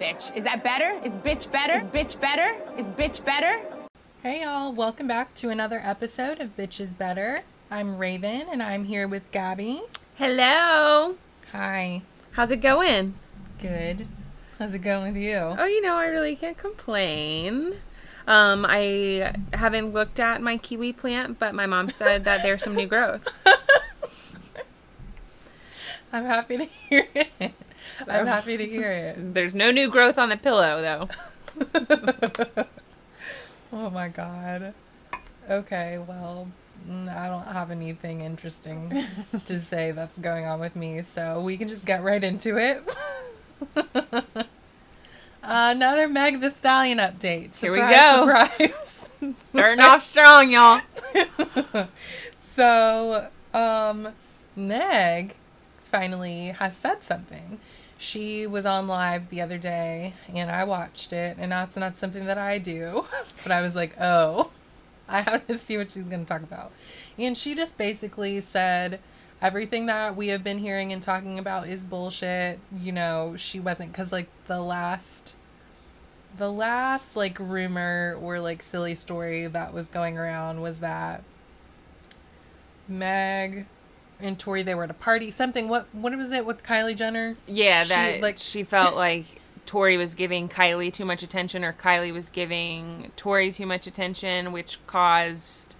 Bitch. Is that better? Is bitch better? Is bitch better? Is bitch better? Hey y'all, welcome back to another episode of Bitches Better. I'm Raven and I'm here with Gabby. Hello. Hi. How's it going? Good. How's it going with you? Oh, you know, I really can't complain. Um, I haven't looked at my kiwi plant, but my mom said that there's some new growth. I'm happy to hear it. I'm happy to hear it. There's no new growth on the pillow, though. Oh my god. Okay, well, mm, I don't have anything interesting to say that's going on with me, so we can just get right into it. Another Meg the Stallion update. Here we go. Surprise. Starting off strong, y'all. so, um, Meg finally has said something. She was on live the other day and I watched it, and that's not something that I do, but I was like, oh, I have to see what she's going to talk about. And she just basically said, everything that we have been hearing and talking about is bullshit. You know, she wasn't, because like the last the last like rumor or like silly story that was going around was that Meg and Tory they were at a party something what what was it with Kylie Jenner Yeah, She, that like- like she felt like Tory was giving Kylie too much attention, or Kylie was giving Tory too much attention, which caused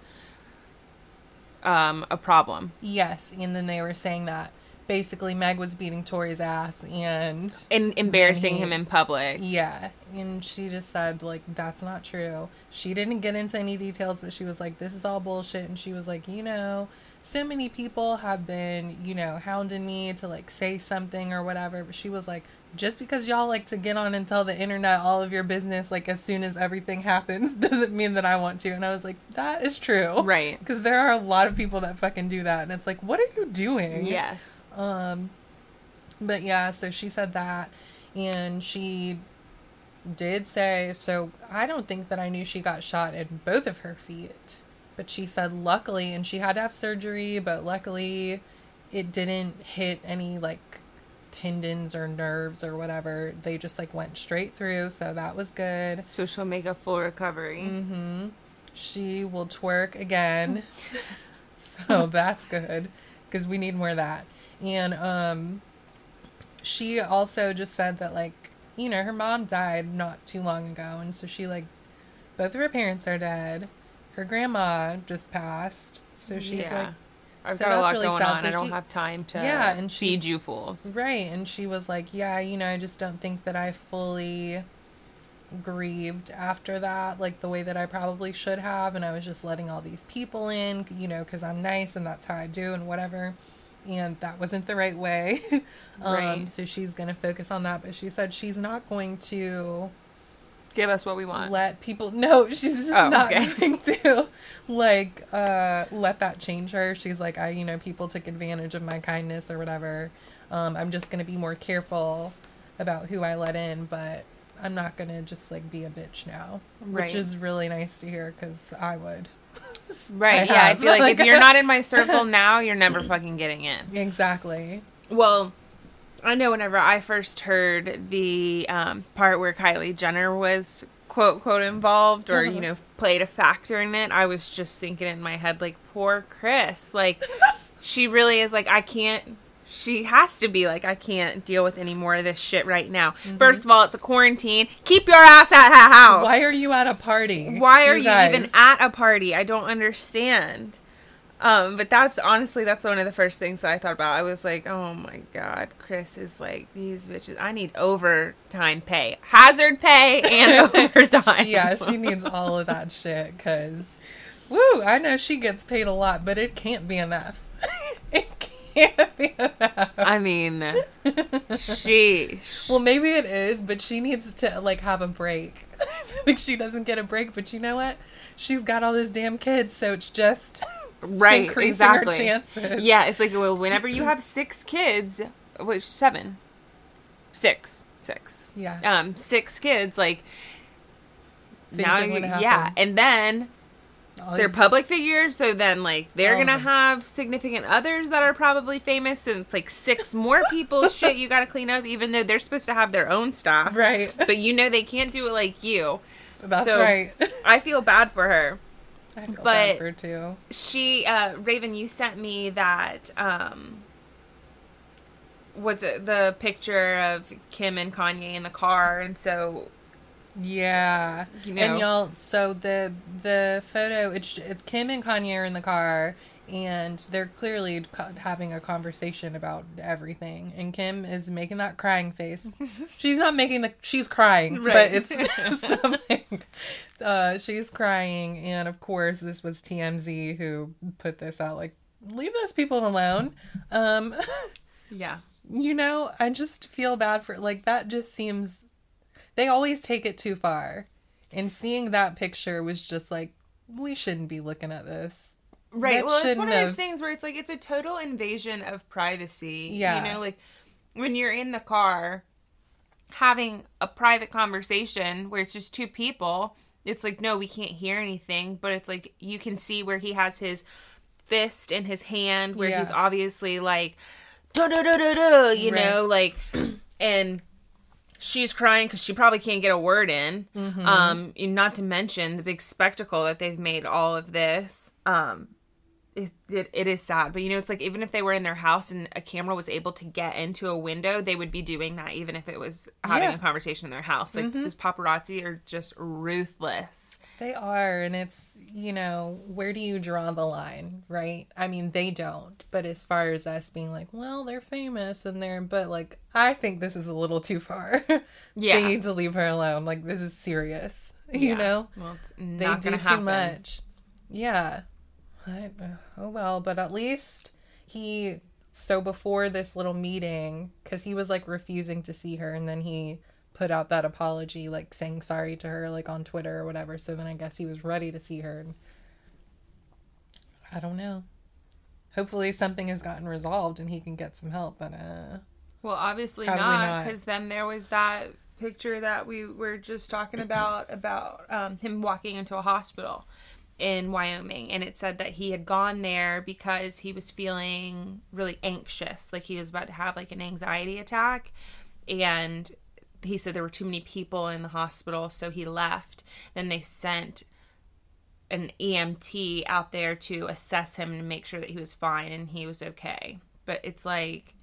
um, a problem. yes and then they were saying that basically Meg was beating Tory's ass and and embarrassing he- him in public. yeah and she just said like that's not true she didn't get into any details but she was like this is all bullshit and she was like you know so many people have been you know hounding me to like say something or whatever but she was like just because y'all like to get on and tell the internet all of your business like as soon as everything happens doesn't mean that i want to and i was like that is true Right. because there are a lot of people that fucking do that and it's like what are you doing Yes. um, but yeah, so she said that, and she did say so. I don't think that I knew she got shot in both of her feet, but she said luckily, and she had to have surgery, but luckily, it didn't hit any like tendons or nerves or whatever. They just like went straight through, so that was good. So she'll make a full recovery. Mm-hmm. She will twerk again. so that's good because we need more of that. And um she also just said that like, you know, her mom died not too long ago and so she like both of her parents are dead. Her grandma just passed. So she's Yeah. like I've so got a lot really going sad. on. So I don't she- have time to Yeah, and feed you fools. Right, and she was like, "Yeah, you know, I just don't think that I fully grieved after that, like the way that I probably should have, and I was just letting all these people in, you know, because I'm nice and that's how I do and whatever." And that wasn't the right way. um, Right. So she's gonna focus on that, but she said she's not going to Give us what we want. let people no she's just Oh, not okay. going to like uh let that change her she's like i you know people took advantage of my kindness or whatever um i'm just gonna be more careful about who i let in but i'm not gonna just like be a bitch now Right. which is really nice to hear because i would right. I yeah. I feel like, Like- if you're not in my circle now, you're never fucking getting in. exactly Well, I know whenever I first heard the um, part where Kylie Jenner was quote quote involved or Uh-huh. you know played a factor in it, I was just thinking in my head like poor Kris, like she really is like I can't. She has to be like I can't deal with any more of this shit right now. First of all, it's a quarantine. Keep your ass at her house. why are you at a party Why are you guys? even at a party? I don't understand. Um, but that's honestly that's one of the first things that I thought about. I was like, oh my god, Kris is like these bitches. I need overtime pay, hazard pay, and overtime. yeah, she needs all of that shit because, woo, I know she gets paid a lot, but it can't be enough. it can't be enough. I mean, she. well, maybe it is, but she needs to like have a break. like she doesn't get a break, but you know what? She's got all those damn kids, so it's just Right, exactly. Yeah, it's like well, whenever you have six kids, which seven, six, six, Yeah. um, six kids, like Things now, are you, gonna yeah, and then they're public figures, so then like they're Oh. gonna have significant others that are probably famous, so it's like six more people's shit you gotta clean up, even though they're supposed to have their own stuff. right. But you know they can't do it like you. That's so- right. I feel bad for her. I feel but- bad for her too. She uh Raven, you sent me that um what's it the picture of Kim and Kanye in the car and so Yeah, You know. and y'all. So the the photo, it's it's Kim and Kanye are in the car, and they're clearly co- having a conversation about everything. And Kim is making that crying face. she's not making the. She's crying, Right. but it's just like, uh, she's crying, and of course, this was TMZ who put this out. Like, leave those people alone. Um, yeah. you know, I just feel bad for like that. Just seems they always take it too far, and seeing that picture was just like we shouldn't be looking at this. Right. That well, it's one of those have- things where it's like it's a total invasion of privacy. Yeah. You know, like when you're in the car having a private conversation where it's just two people, it's like, no, we can't hear anything, but it's like you can see where he has his fist in his hand where he's obviously like da da da da da, you Right. know, like and she's crying because she probably can't get a word in. Mm-hmm. Um, not to mention the big spectacle that they've made all of this. Um, it, it, it is sad, but you know, it's like even if they were in their house and a camera was able to get into a window, they would be doing that even if it was having Yeah. Mm-hmm. a conversation in their house. Like this paparazzi are just ruthless. They are, and it's you know where do you draw the line, right? I mean, they don't, but as far as us being like, well, they're famous and they're, but like, I think this is a little too far. Yeah. they need to leave her alone. Like, this is serious. You Yeah. know. well, it's they do too happen. much. Yeah. Uh, oh well, but at least he so before this little meeting cuz he was like refusing to see her and then he put out that apology like saying sorry to her like on Twitter or whatever. So then I guess he was ready to see her. And I don't know. Hopefully something has gotten resolved and he can get some help, but uh Well, obviously not, because then there was that picture that we were just talking about about um, him walking into a hospital in Wyoming, and it said that he had gone there because he was feeling really anxious, like he was about to have like an anxiety attack, and he said there were too many people in the hospital, so he left. Then they sent an EMT out there to assess him and make sure that he was fine and he was okay. But it's like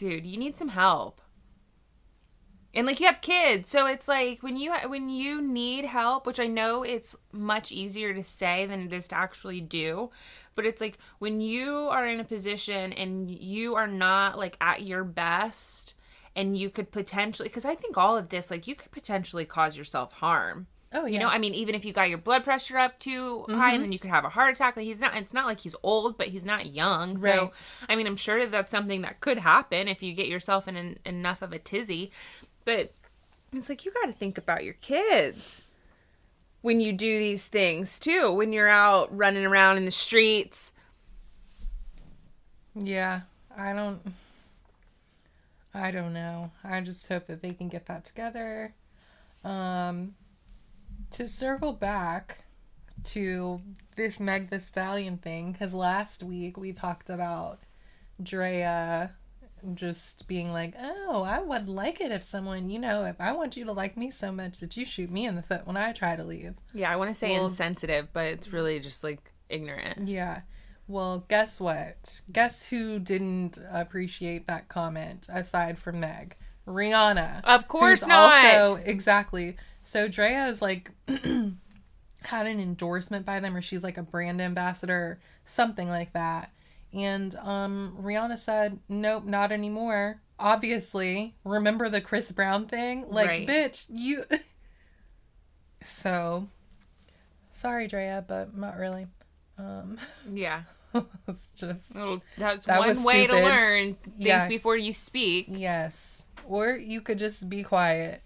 dude, you need some help. And like you have kids, so it's like when you when you need help, which I know it's much easier to say than it is to actually do, but it's like when you are in a position and you are not like at your best and you could potentially cuz I think all of this like you could potentially cause yourself harm. oh yeah. You know, I mean, even if you got your blood pressure up too high, and then you could have a heart attack. Like he's not. It's not like he's old, but he's not young. So, Right. I mean, I'm sure that that's something that could happen if you get yourself in an, enough of a tizzy. But it's like you got to think about your kids when you do these things too. When you're out running around in the streets. Yeah, I don't. I don't know. I just hope that they can get that together. Um, to circle back to this Meg the Stallion thing, because last week we talked about Draya just being like, "Oh, I would like it if someone, you know, if I want you to like me so much that you shoot me in the foot when I try to leave." Yeah, I want to say Well- insensitive, but it's really just like ignorant. Yeah. Well, guess what? Guess who didn't appreciate that comment aside from Meg? Rihanna. Of course not. Also, exactly. So Draya is like had an endorsement by them or she's like a brand ambassador, something like that. And um Rihanna said, "Nope, not anymore." Obviously, remember the Chris Brown thing? Like, Right. bitch, you So, sorry Draya, but not really. Um Yeah. it's just Well, that's That one way to learn. Think Yeah. before you speak, yes. Or you could just be quiet.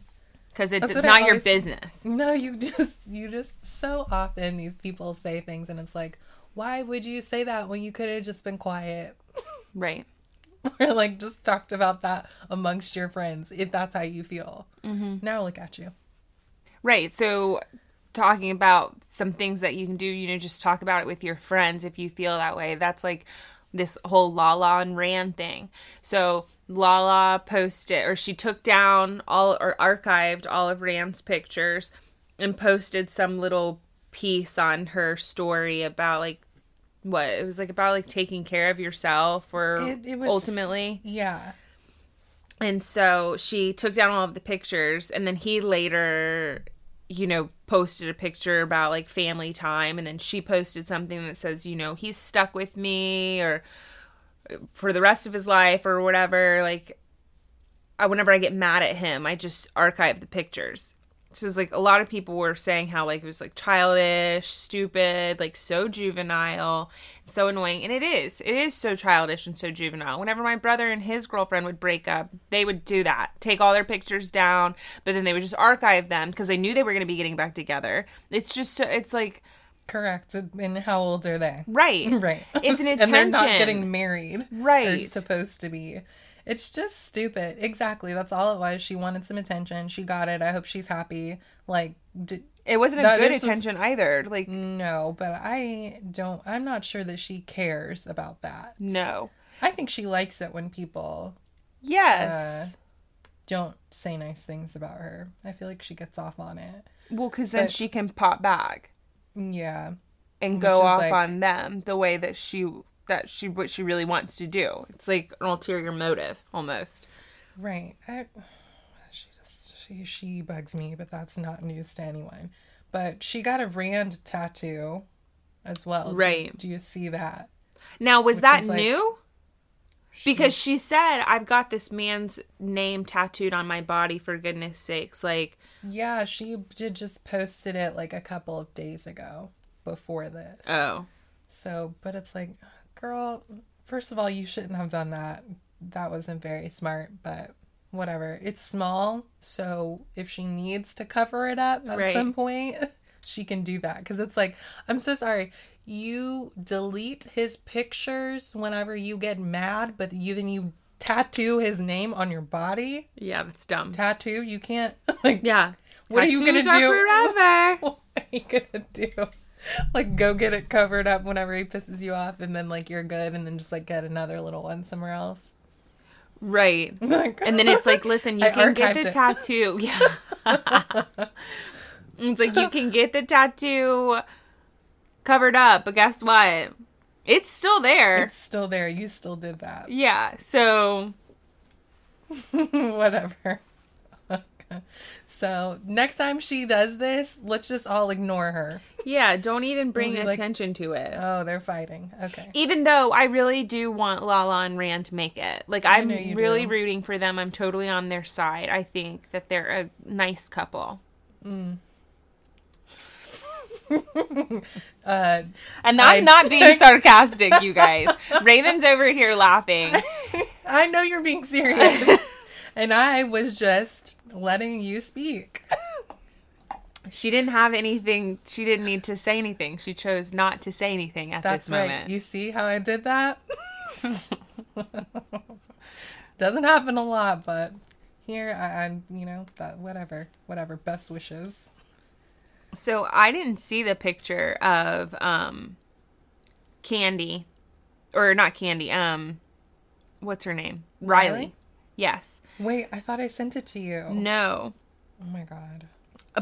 because it's not your business. No, you just you just so often these people say things and it's like, why would you say that when you could have just been quiet? Right. or like just talked about that amongst your friends if that's how you feel. Mm-hmm. Now look at you. Right. So talking about some things that you can do, you know, just talk about it with your friends if you feel that way. That's like this whole Lala and Rand thing. So Lala posted, or she took down all or archived all of Rand's pictures and posted some little piece on her story about like what it was like about like taking care of yourself or It- it was- ultimately Yeah. and so she took down all of the pictures and then he later you know posted a picture about like family time and then she posted something that says you know he's stuck with me or uh, for the rest of his life or whatever like I, whenever i get mad at him i just archive the pictures so it was like a lot of people were saying how like it was like childish stupid like so juvenile so annoying and it is it is so childish and so juvenile whenever my brother and his girlfriend would break up they would do that take all their pictures down but then they would just archive them because they knew they were going to be getting back together it's just so it's like Correct. And how old are they? right Right. it's an attention. and they're not getting married. Right. They're supposed to be. It's just stupid. Exactly. That's all it was. She wanted some attention. She got it. I hope she's happy. Like, d- it wasn't a good is just- attention either like no, but I don't, I'm not sure that she cares about that. no I think she likes it when people yes Uh, don't say nice things about her. I feel like she gets off on it. well because then but- she can pop back Yeah. and go off like- on them the way that she that she what she really wants to do. It's like an ulterior motive almost. Right. I, she just she she bugs me, but that's not news to anyone. But she got a Rand tattoo as well. Right. Do, you see that? Now was that is like- new? Because she said, "I've got this man's name tattooed on my body for goodness sakes." Like, Yeah, she did just posted it like a couple of days ago before this. oh, So, but it's like, girl, first of all, you shouldn't have done that. That wasn't very smart, but whatever. It's small, so if she needs to cover it up at Right. some point, she can do that. Because it's like, I'm so sorry. You delete his pictures whenever you get mad, but you then you tattoo his name on your body. yeah, that's dumb. Tattoo, you can't. Like, yeah, What are you gonna do? forever? what are you gonna do? Like go get it covered up whenever he pisses you off, and then like you're good, and then just like get another little one somewhere else. right. Like, And then it's like, listen, you I can get the it. tattoo. Yeah. it's like you can get the tattoo covered up, but guess what? It's still there. it's still there. You still did that. yeah. So Whatever. Oh, So next time she does this, let's just all ignore her. yeah, don't even bring We'll be like- attention to it. Oh, they're fighting. Okay. even though I really do want Lala and Rand to make it. Like I'm really do. rooting for them. I'm totally on their side. I think that they're a nice couple. Uh, And I- I'm not being sarcastic, you guys. Raven's over here laughing. I know you're being serious, and I was just letting you speak. She didn't have anything. She didn't need to say anything. She chose not to say anything at That's this right. moment. You see how I did that? Doesn't happen a lot, but here I, I'm, you know, that whatever, whatever. Best wishes. So I didn't see the picture of um Kandi or not Kandi, um what's her name? Riley. Riley? Yes. Wait, I thought I sent it to you. No. Oh my god.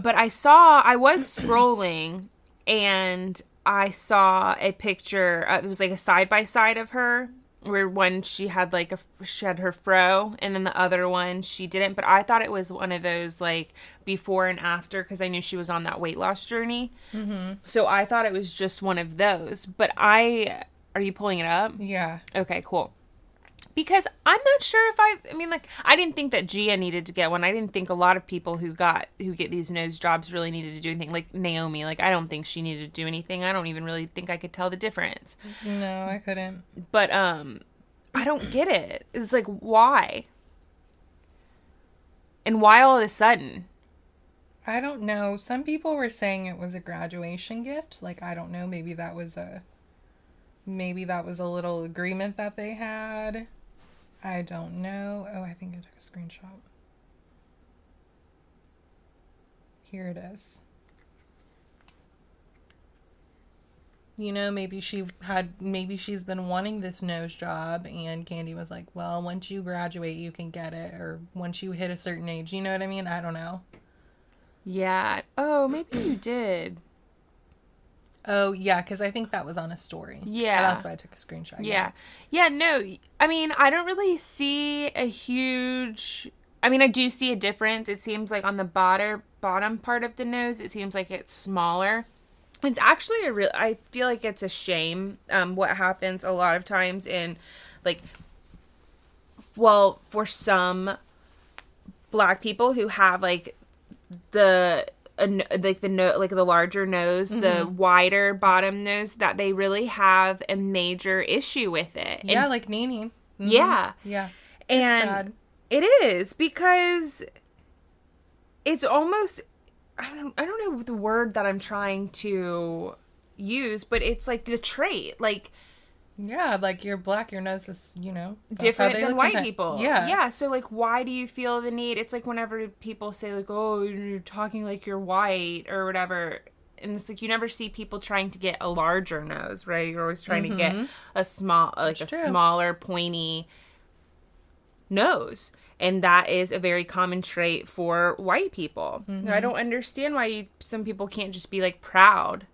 But I saw I was scrolling and I saw a picture. Uh, it was like a side by side of her where one she had like a she had her fro and then the other one she didn't but i thought it was one of those like before and after because i knew she was on that weight loss journey mm-hmm. so i thought it was just one of those but i are you pulling it up Yeah. okay cool because i'm not sure if i i mean like i didn't think that gia needed to get one. I didn't think a lot of people who got who get these nose jobs really needed to do anything. Like naomi like i don't think she needed to do anything. I don't even really think i could tell the difference. No, I couldn't. but um i don't get it. It's like why? And why all of a sudden? I don't know. Some people were saying it was a graduation gift. Like I don't know, maybe that was a maybe that was a little agreement that they had. I don't know. Oh, I think I took a screenshot. Here it is. you know, maybe she had, maybe she's been wanting this nose job, and Kandi was like, well, once you graduate, you can get it, or once you hit a certain age. You know what I mean? I don't know. Yeah. Oh, maybe you did. Oh, yeah, because I think that was on a story. Yeah. That's why I took a screenshot. Yeah. Yeah, no. I mean, I don't really see a huge I mean, I do see a difference. It seems like on the bottom bottom part of the nose, it seems like it's smaller. It's actually a real I feel like it's a shame um what happens a lot of times in like well, for some black people who have like the a, like the no like the larger nose, the wider bottom nose that they really have a major issue with it. And- Yeah, like Nene. Mhm. yeah. Yeah. And sad. it is because it's almost I don't I don't know the word that I'm trying to use, but it's like the trait, like Yeah, like you're black, your nose is, you know, different than white sometimes. people. Yeah. Yeah. So like why do you feel the need? It's like whenever people say like, Oh, you're talking like you're white or whatever. And it's like you never see people trying to get a larger nose, right? You're always trying to get mm-hmm. a small like That's a true. smaller, pointy nose. And that is a very common trait for white people. I mm-hmm. don't understand why you, some people can't just be like proud.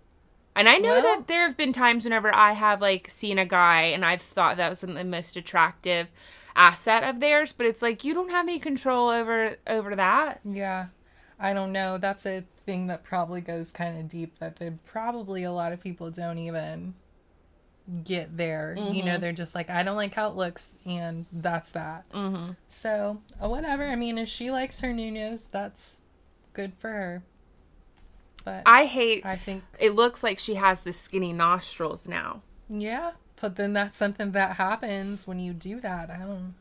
And I know Well- that there have been times whenever I have like seen a guy and I've thought that was the most attractive asset of theirs, but it's like you don't have any control over over that. Yeah. I don't know. That's a thing that probably goes kind of deep that they probably a lot of people don't even get there. You Mm-hmm. know, they're just like, I don't like how it looks, and that's that. Mm-hmm. So, uh, whatever. I mean, if she likes her new nose, that's good for her. But I, hate. I think, it looks like she has the skinny nostrils now. yeah. But then that's something that happens when you do that. I don't.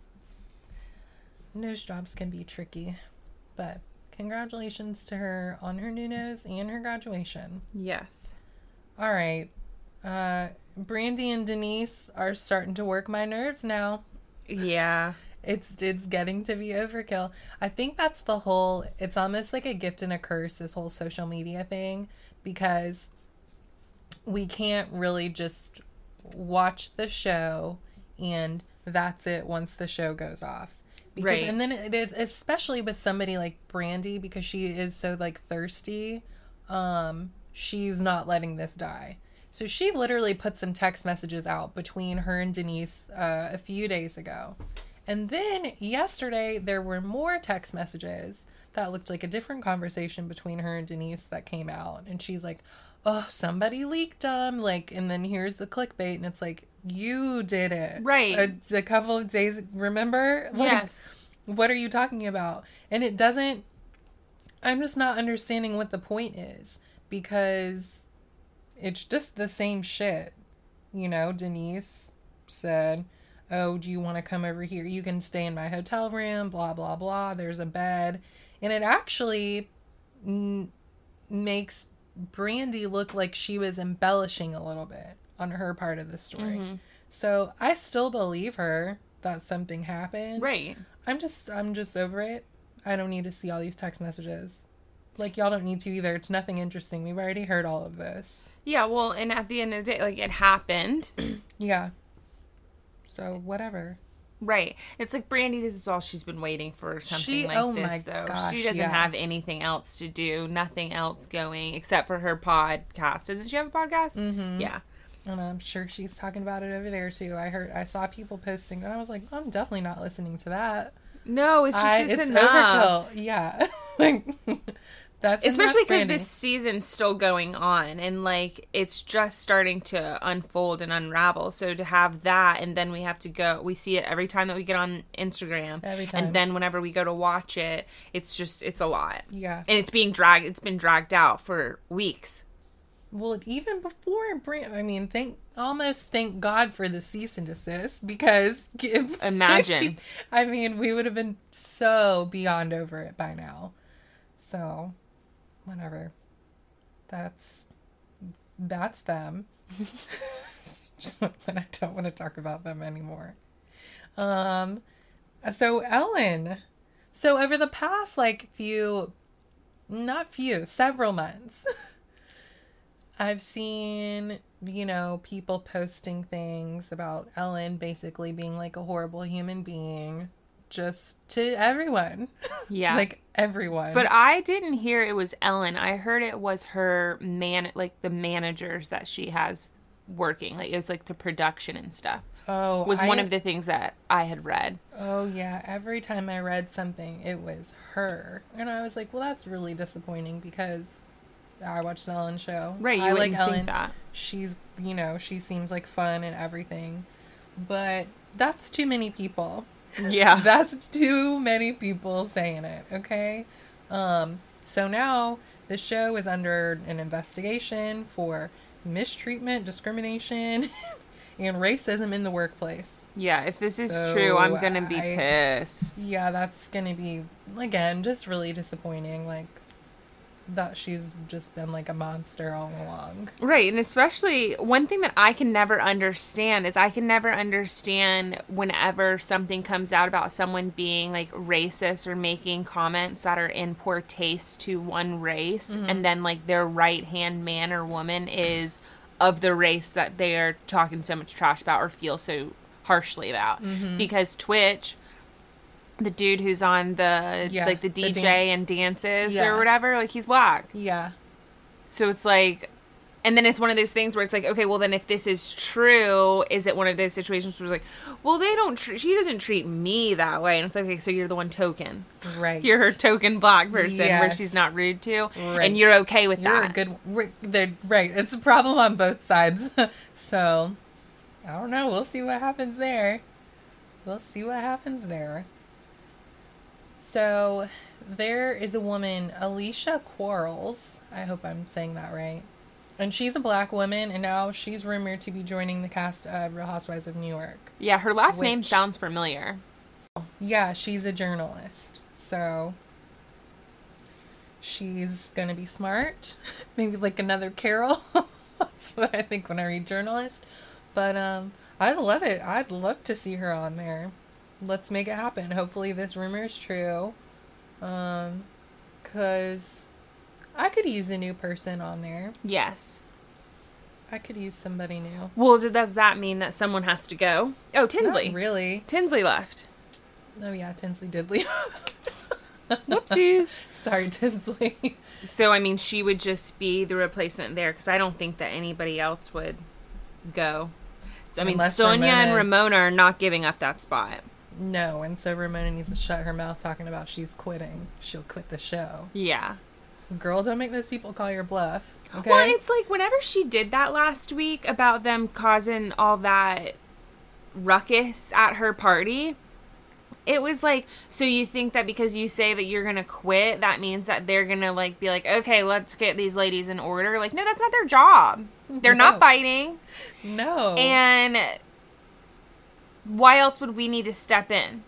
Nose jobs can be tricky. But congratulations to her on her new nose and her graduation. Yes. All right. Uh, Brandi and Denise are starting to work my nerves now. Yeah. It's it's getting to be overkill. I think that's the whole. It's almost like a gift and a curse. This whole social media thing, because we can't really just watch the show and that's it once the show goes off. Because, Right. And then it is especially with somebody like Brandi because she is so like thirsty. Um, she's not letting this die. So she literally put some text messages out between her and Denise uh, a few days ago. And then yesterday, there were more text messages that looked like a different conversation between her and Denise that came out. And she's like, oh, somebody leaked them. Like, and then here's the clickbait. And it's like, you did it. Right. A, a couple of days, remember? Like, yes. what are you talking about? And it doesn't, I'm just not understanding what the point is because it's just the same shit. You know, Denise said, Oh, do you want to come over here? You can stay in my hotel room, blah, blah, blah. There's a bed. And it actually n- makes Brandi look like she was embellishing a little bit on her part of the story. Mm-hmm. So I still believe her that something happened. Right. I'm just I'm just over it. I don't need to see all these text messages. Like y'all don't need to either. It's nothing interesting. We've already heard all of this. Yeah, well, and at the end of the day, like it happened. Yeah. So whatever. Right. It's like Brandi, this is all she's been waiting for something She- like oh this, my though. gosh, she doesn't yeah. have anything else to do, nothing else going except for her podcast. Doesn't she have a podcast? Mm-hmm. Yeah. And I'm sure she's talking about it over there too. I heard I saw people posting and I was like, I'm definitely not listening to that. No, it's just I, it's, it's overkill. Yeah. like that's Especially because this season's still going on and like it's just starting to unfold and unravel. So to have that and then we have to go, we see it every time that we get on Instagram. Every time. And then whenever we go to watch it, it's just, it's a lot. Yeah. And it's being dragged, it's been dragged out for weeks. Well, even before Brand, I mean, thank almost thank God for the cease and desist because if Imagine. I mean, we would have been so beyond over it by now. So, whatever. That's that's them. and I don't want to talk about them anymore. Um, so Ellen, so over the past like few, not few, several months. I've seen you know, people posting things about Ellen basically being like a horrible human being just to everyone. Yeah. like everyone. But I didn't hear it was Ellen. I heard it was her man, like the managers that she has working. Like it was like the production and stuff. oh, Was one of the things that I had read. Oh yeah, every time I read something, it was her, and I was like, "Well, that's really disappointing because I watched the Ellen show. Right, you I like Ellen. think that. She's, you know, she seems like fun and everything, but that's too many people. Yeah. That's too many people saying it. Okay, um, so now the show is under an investigation for mistreatment, discrimination, and racism in the workplace. yeah. If this is So, true, I'm gonna be I- pissed. Yeah, that's gonna be again just really disappointing. Like that she's just been like a monster all along. Right, and especially one thing that I can never understand is I can never understand whenever something comes out about someone being like racist or making comments that are in poor taste to one race, mm-hmm. and then like their right hand man or woman is of the race that they are talking so much trash about or feel so harshly about. Mm-hmm. Because Twitch, the dude who's on the Yeah, like the the DJ dan- and dances Yeah. or whatever, like he's black. Yeah, So it's like, and then it's one of those things where it's like, okay, well then if this is true, is it one of those situations where it's like, well they don't, tr- she doesn't treat me that way, and it's like, okay, so you're the one token, right. you're her token black person where she's not rude to, Right. and you're okay with You're that. a good. Right. It's a problem on both sides. so I don't know. We'll see what happens there. We'll see what happens there. So there is a woman, Alicia Quarles. I hope I'm saying that right. And she's a black woman, and now she's rumored to be joining the cast of Real Housewives of New York. yeah, her last name sounds familiar. Yeah, she's a journalist. So she's going to be smart. Maybe like another Carole. That's what I think when I read journalist. But um I love it. I'd love to see her on there. Let's make it happen. Hopefully this rumor is true. Um cuz I could use a new person on there. Yes. I could use somebody new. Well, does that mean that someone has to go? Oh, Tinsley. Not really. Tinsley left. Oh yeah, Tinsley did leave. Whoopsies. Sorry, Tinsley. so I mean, she would just be the replacement there because I don't think that anybody else would go. So, I mean, Unless Sonja and Ramona- Ramona are not giving up that spot. No, and so Ramona needs to shut her mouth talking about she's quitting. She'll quit the show. Yeah. Girl, don't make those people call your bluff. Okay. Well, it's like whenever she did that last week about them causing all that ruckus at her party, it was like, so you think that because you say that you're gonna quit, that means that they're gonna like be like, okay, let's get these ladies in order. Like, no, that's not their job. They're No. not fighting. no. And why else would we need to step in?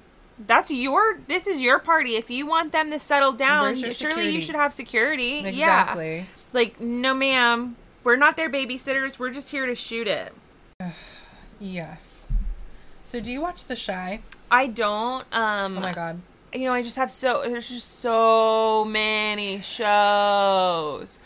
That's your. This is your party. If you want them to settle down, surely security? you should have security. Yeah. Like, no, ma'am. We're not their babysitters. We're just here to shoot it. Yes. So do you watch The Chi? I don't. Um, Oh my god. You know, I just have so. There's just so many shows.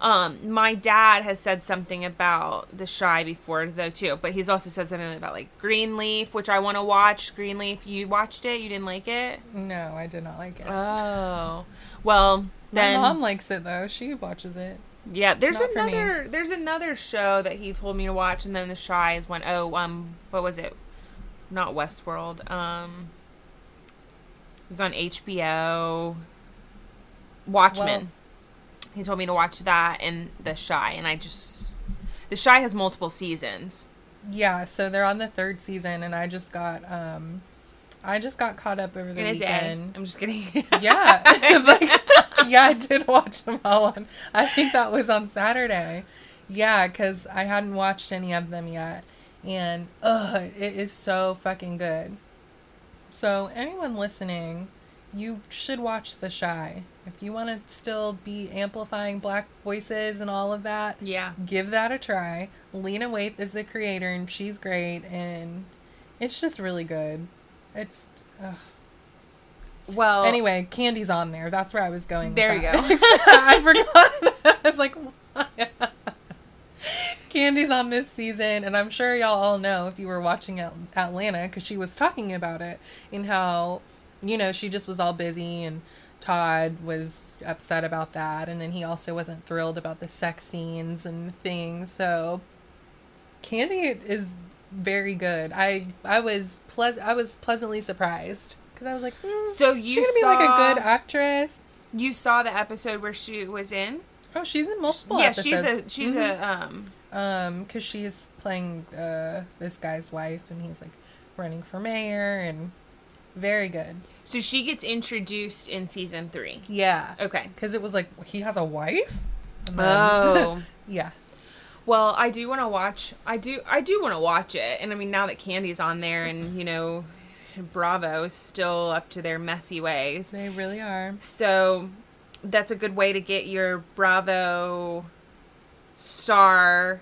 Um, my dad has said something about The Chi before though too, but he's also said something about like Greenleaf, which I want to watch. Greenleaf, you watched it? You didn't like it? No, I did not like it. Oh, well then. My mom likes it though. She watches it. Yeah, there's Not another there's another show that he told me to watch and then the Chi is one oh um what was it? Not Westworld. Um it was on HBO. Watchmen. Well- he told me to watch that and The Chi and I just The Chi has multiple seasons. Yeah, so they're on the third season and I just got um I just got caught up over the In a day. weekend. I'm just kidding. Yeah. like, yeah, I did watch them all on. I think that was on Saturday. Yeah, because I hadn't watched any of them yet. And, ugh, it is so fucking good. So, anyone listening, you should watch The Chi. If you want to still be amplifying black voices and all of that, yeah. give that a try. Lena Waithe is the creator, and she's great, and it's just really good. It's. Ugh. Well Anyway, Kandi's on there. That's where I was going. with There you go. I forgot. I was like. Kandi's on this season, and I'm sure y'all all know if you were watching At- Atlanta because she was talking about it and how, you know, she just was all busy and Todd was upset about that, and then he also wasn't thrilled about the sex scenes and things. So Kandi is very good. I I was pleas I was pleasantly surprised because I was like, mm, So she's you gonna be saw like a good actress. you saw the episode where she was in? Oh, she's in multiple. yeah, episodes. she's a she's Mhm. a um um because she is playing uh this guy's wife and he's like running for mayor and very good so she gets introduced in season 3. yeah Okay. because it was like he has a wife then- Oh. yeah Well, I do want to watch. I do. I do want to watch it. And I mean, now that Kandi's on there, and you know, Bravo is still up to their messy ways. they really are So that's a good way to get your Bravo star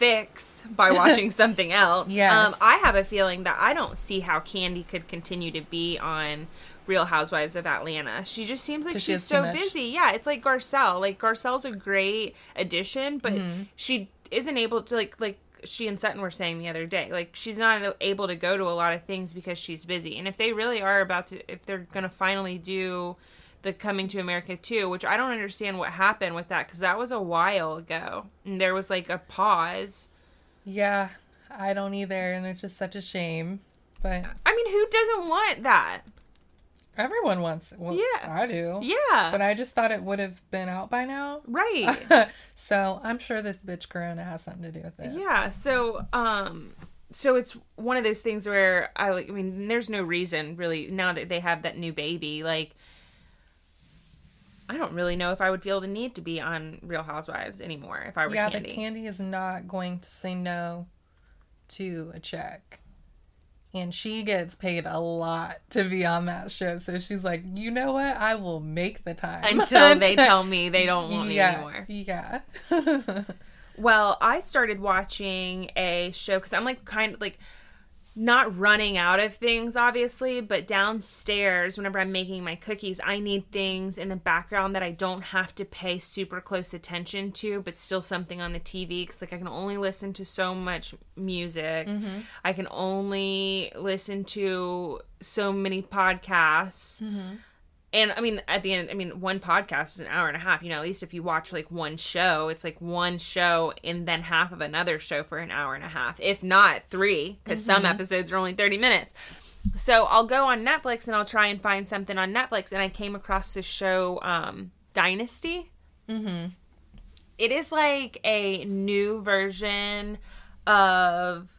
fix by watching something else. Yes. Um, I have a feeling that I don't see how Kandi could continue to be on Real Housewives of Atlanta. She just seems like she's so busy. Yeah, it's like Garcelle. Like Garcelle's a great addition, but Mm-hmm. she isn't able to like like she and Sutton were saying the other day. Like she's not able to go to a lot of things because she's busy. And if they really are about to if they're going to finally do the Coming to America too, which I don't understand what happened with that cuz that was a while ago. And there was like a pause. yeah i don't either and it's just such a shame but I mean, who doesn't want that? everyone wants it well, Yeah. i do Yeah. but i just thought it would have been out by now right. so i'm sure this bitch corona has something to do with it Yeah. So, um, so it's one of those things where I like. I mean, there's no reason really now that they have that new baby. Like, I don't really know if I would feel the need to be on Real Housewives anymore if I were yeah Kandi. but Kandi is not going to say no to a check and she gets paid a lot to be on that show so she's like you know what i will make the time Until they tell me they don't want me yeah, anymore. yeah Well, I started watching a show because I'm like kind of like not running out of things, obviously, but downstairs, whenever I'm making my cookies, I need things in the background that I don't have to pay super close attention to, but still something on the TV. Because, like, I can only listen to so much music, mm-hmm. I can only listen to so many podcasts mm-hmm. And I mean, at the end, I mean, one podcast is an hour and a half. You know, at least if you watch like one show, it's like one show and then half of another show for an hour and a half, if not three, because some episodes are only 30 minutes. So I'll go on Netflix and I'll try and find something on Netflix. And I came across this show, um, Dynasty. Mm-hmm. is like a new version of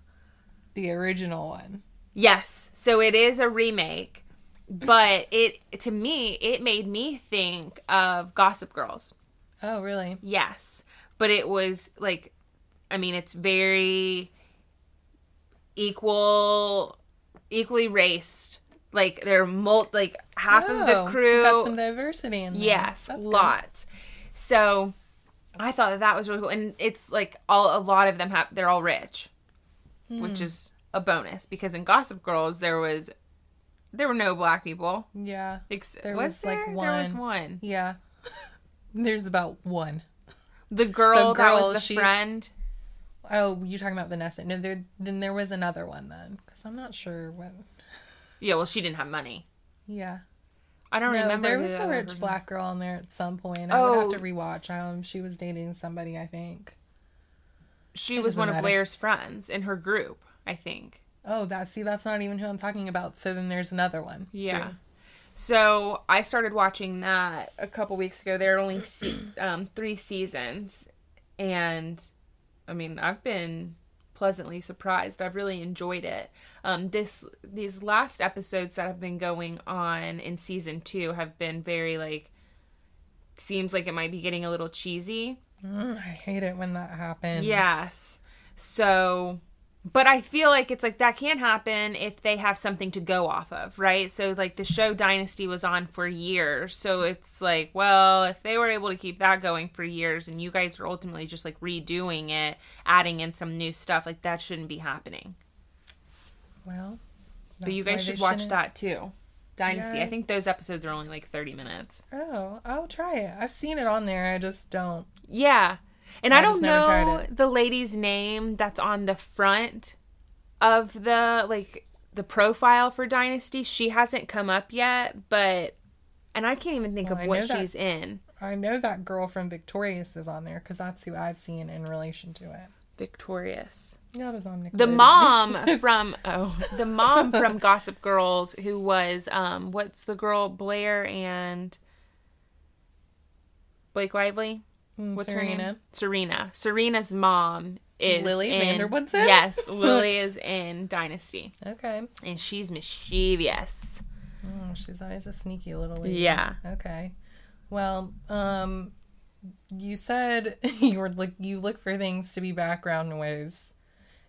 the original one Yes. So it is a remake, but it to me it made me think of Gossip Girls. oh really Yes. But it was like I mean it's very equal equally raced. Like they're mul like half of the Oh, crew got some diversity in there. Yes, That's good. lots. So I thought that, that was really cool, and it's like all a lot of them have they're all rich, which Hmm. is a bonus because in Gossip Girls there was there were no black people. yeah Ex- There was, was, like, there? There was one. one. yeah there's about one. The girl, that girl, was the she- friend. Oh, you're talking about Vanessa. No, there. Then there was another one then, because I'm not sure what. Yeah, well, she didn't have money. Yeah, I don't no, remember. there was a rich black girl in there at some point. I would have Oh. to rewatch. Um, she was dating somebody, I think. She It was one of matter. Blair's friends in her group, I think. Oh, that see, that's not even who I'm talking about. So then there's another one. Yeah. too. So I started watching that a couple weeks ago. There are only se- um, three seasons, and I mean I've been pleasantly surprised. I've really enjoyed it. Um, this these last episodes that have been going on in season two have been very like seems like it might be getting a little cheesy. Mm, I hate it when that happens. Yes. So, but I feel like it's like that can happen if they have something to go off of, right? So, like the show Dynasty was on for years. So it's like, well, if they were able to keep that going for years and you guys are ultimately just like redoing it, adding in some new stuff, like that shouldn't be happening. Well, but you guys should watch shouldn't- that too. Dynasty. Yeah. I think those episodes are only like 30 minutes. Oh, I'll try it. I've seen it on there. I just don't. Yeah. And I, I don't just never tried know the lady's name that's on the front of the like the profile for Dynasty. She hasn't come up yet, but and I can't even think Well, I of what know that- she's in. I know that girl from Victorious is on there because that's who I've seen in relation to it. Victorious. Yeah, was on The mom from oh, the mom from Gossip Girls who was um what's the girl Blair and Blake Lively? Mm, What's her Serena. name? Serena. Serena's mom is Lily in, van der Woodsen? Yes, Lily is in Dynasty, Okay. and she's mischievous. Oh, she's always a sneaky little lady. Yeah. Okay. Well, um, you said you were like you look for things to be background noise,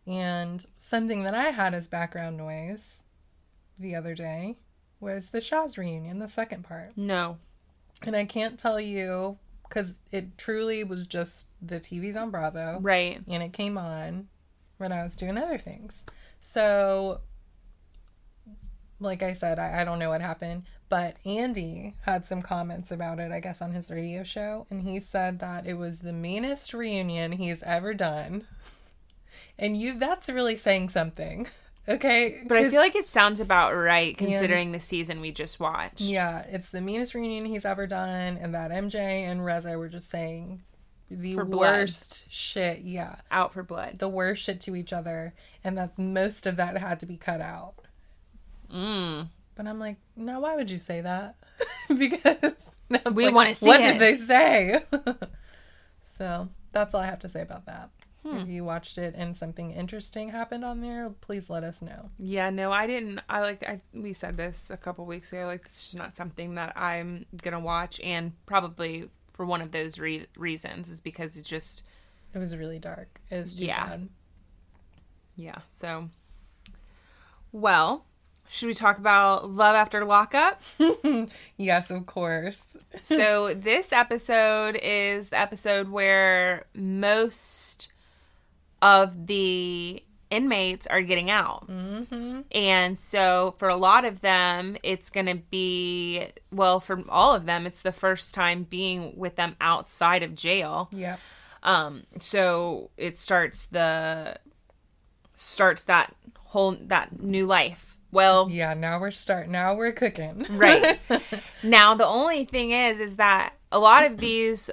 and something that I had as background noise the other day was the Shahs reunion, the second part, No, and I can't tell you because it truly was just the TV's on Bravo, right? and it came on when I was doing other things. So, like I said, I, I don't know what happened, but Andy had some comments about it, I guess, on his radio show, and he said that it was the meanest reunion he's ever done. And you, that's really saying something. Okay. But I feel like it sounds about right considering the season we just watched. yeah, it's the meanest reunion he's ever done, and that MJ and Reza were just saying the For blood. worst shit. Yeah. Out for blood. the worst shit to each other and that most of that had to be cut out. Mm. But I'm like, no, why would you say that? because We like, wanna see What it. did they say? so that's all I have to say about that. Hmm. If you watched it and something interesting happened on there, please let us know. Yeah, no, I didn't. I like I we said this a couple weeks ago. Like it's just not something that I'm gonna watch, and probably for one of those re- reasons is because it just It was really dark. It was too Yeah. bad. yeah. So, well, should we talk about love after lockup? Yes, of course. so this episode is the episode where most of the inmates are getting out. Mm-hmm. And so for a lot of them, it's going to be, well, for all of them, it's the first time being with them outside of jail. Yeah. Um, so it starts the, starts that whole, that new life. Well, Yeah, now we're start now we're cooking. Right. now the only thing is is that a lot of these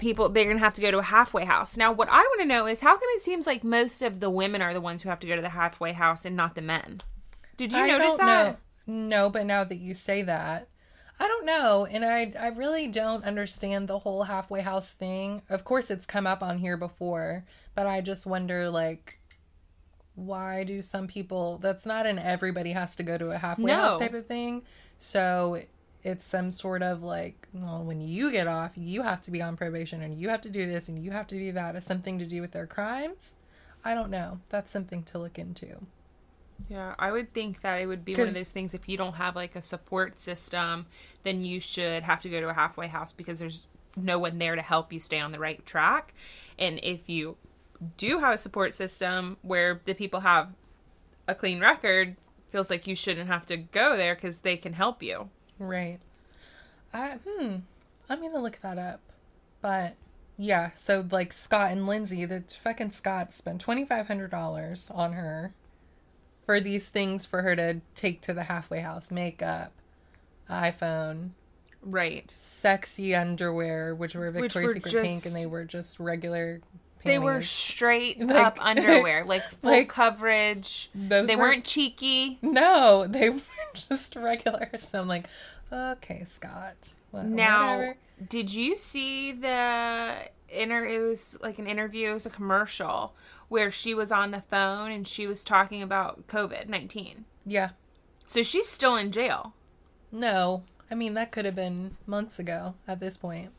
people they're going to have to go to a halfway house. Now what I want to know is how come it seems like most of the women are the ones who have to go to the halfway house and not the men? Did you I notice that? Know. No, but now that you say that, I don't know, and I I really don't understand the whole halfway house thing. Of course, it's come up on here before, but I just wonder like. Why do some people? That's not an everybody has to go to a halfway No. house type of thing. So it's some sort of like, well, when you get off, you have to be on probation and you have to do this and you have to do that. It's something to do with their crimes. I don't know. That's something to look into. Yeah, I would think that it would be one of those things if you don't have like a support system, then you should have to go to a halfway house because there's no one there to help you stay on the right track. And if you do have a support system where the people have a clean record, feels like you shouldn't have to go there because they can help you. Right. I hmm. I'm gonna look that up. But yeah, so like Scott and Lindsay, the fucking Scott spent twenty five hundred dollars on her for these things for her to take to the halfway house. Makeup, iPhone, Right. sexy underwear, which were Which Victoria's were Secret pink and they were just regular They were straight Like- up underwear, like full like, coverage. those they were- weren't cheeky. No, they just regular. So I'm like, okay, Scott. Well, Now, whatever. did you see the inter? It was like an interview. It was a commercial where she was on the phone and she was talking about COVID nineteen. Yeah. So she's still in jail. No, I mean that could have been months ago at this point.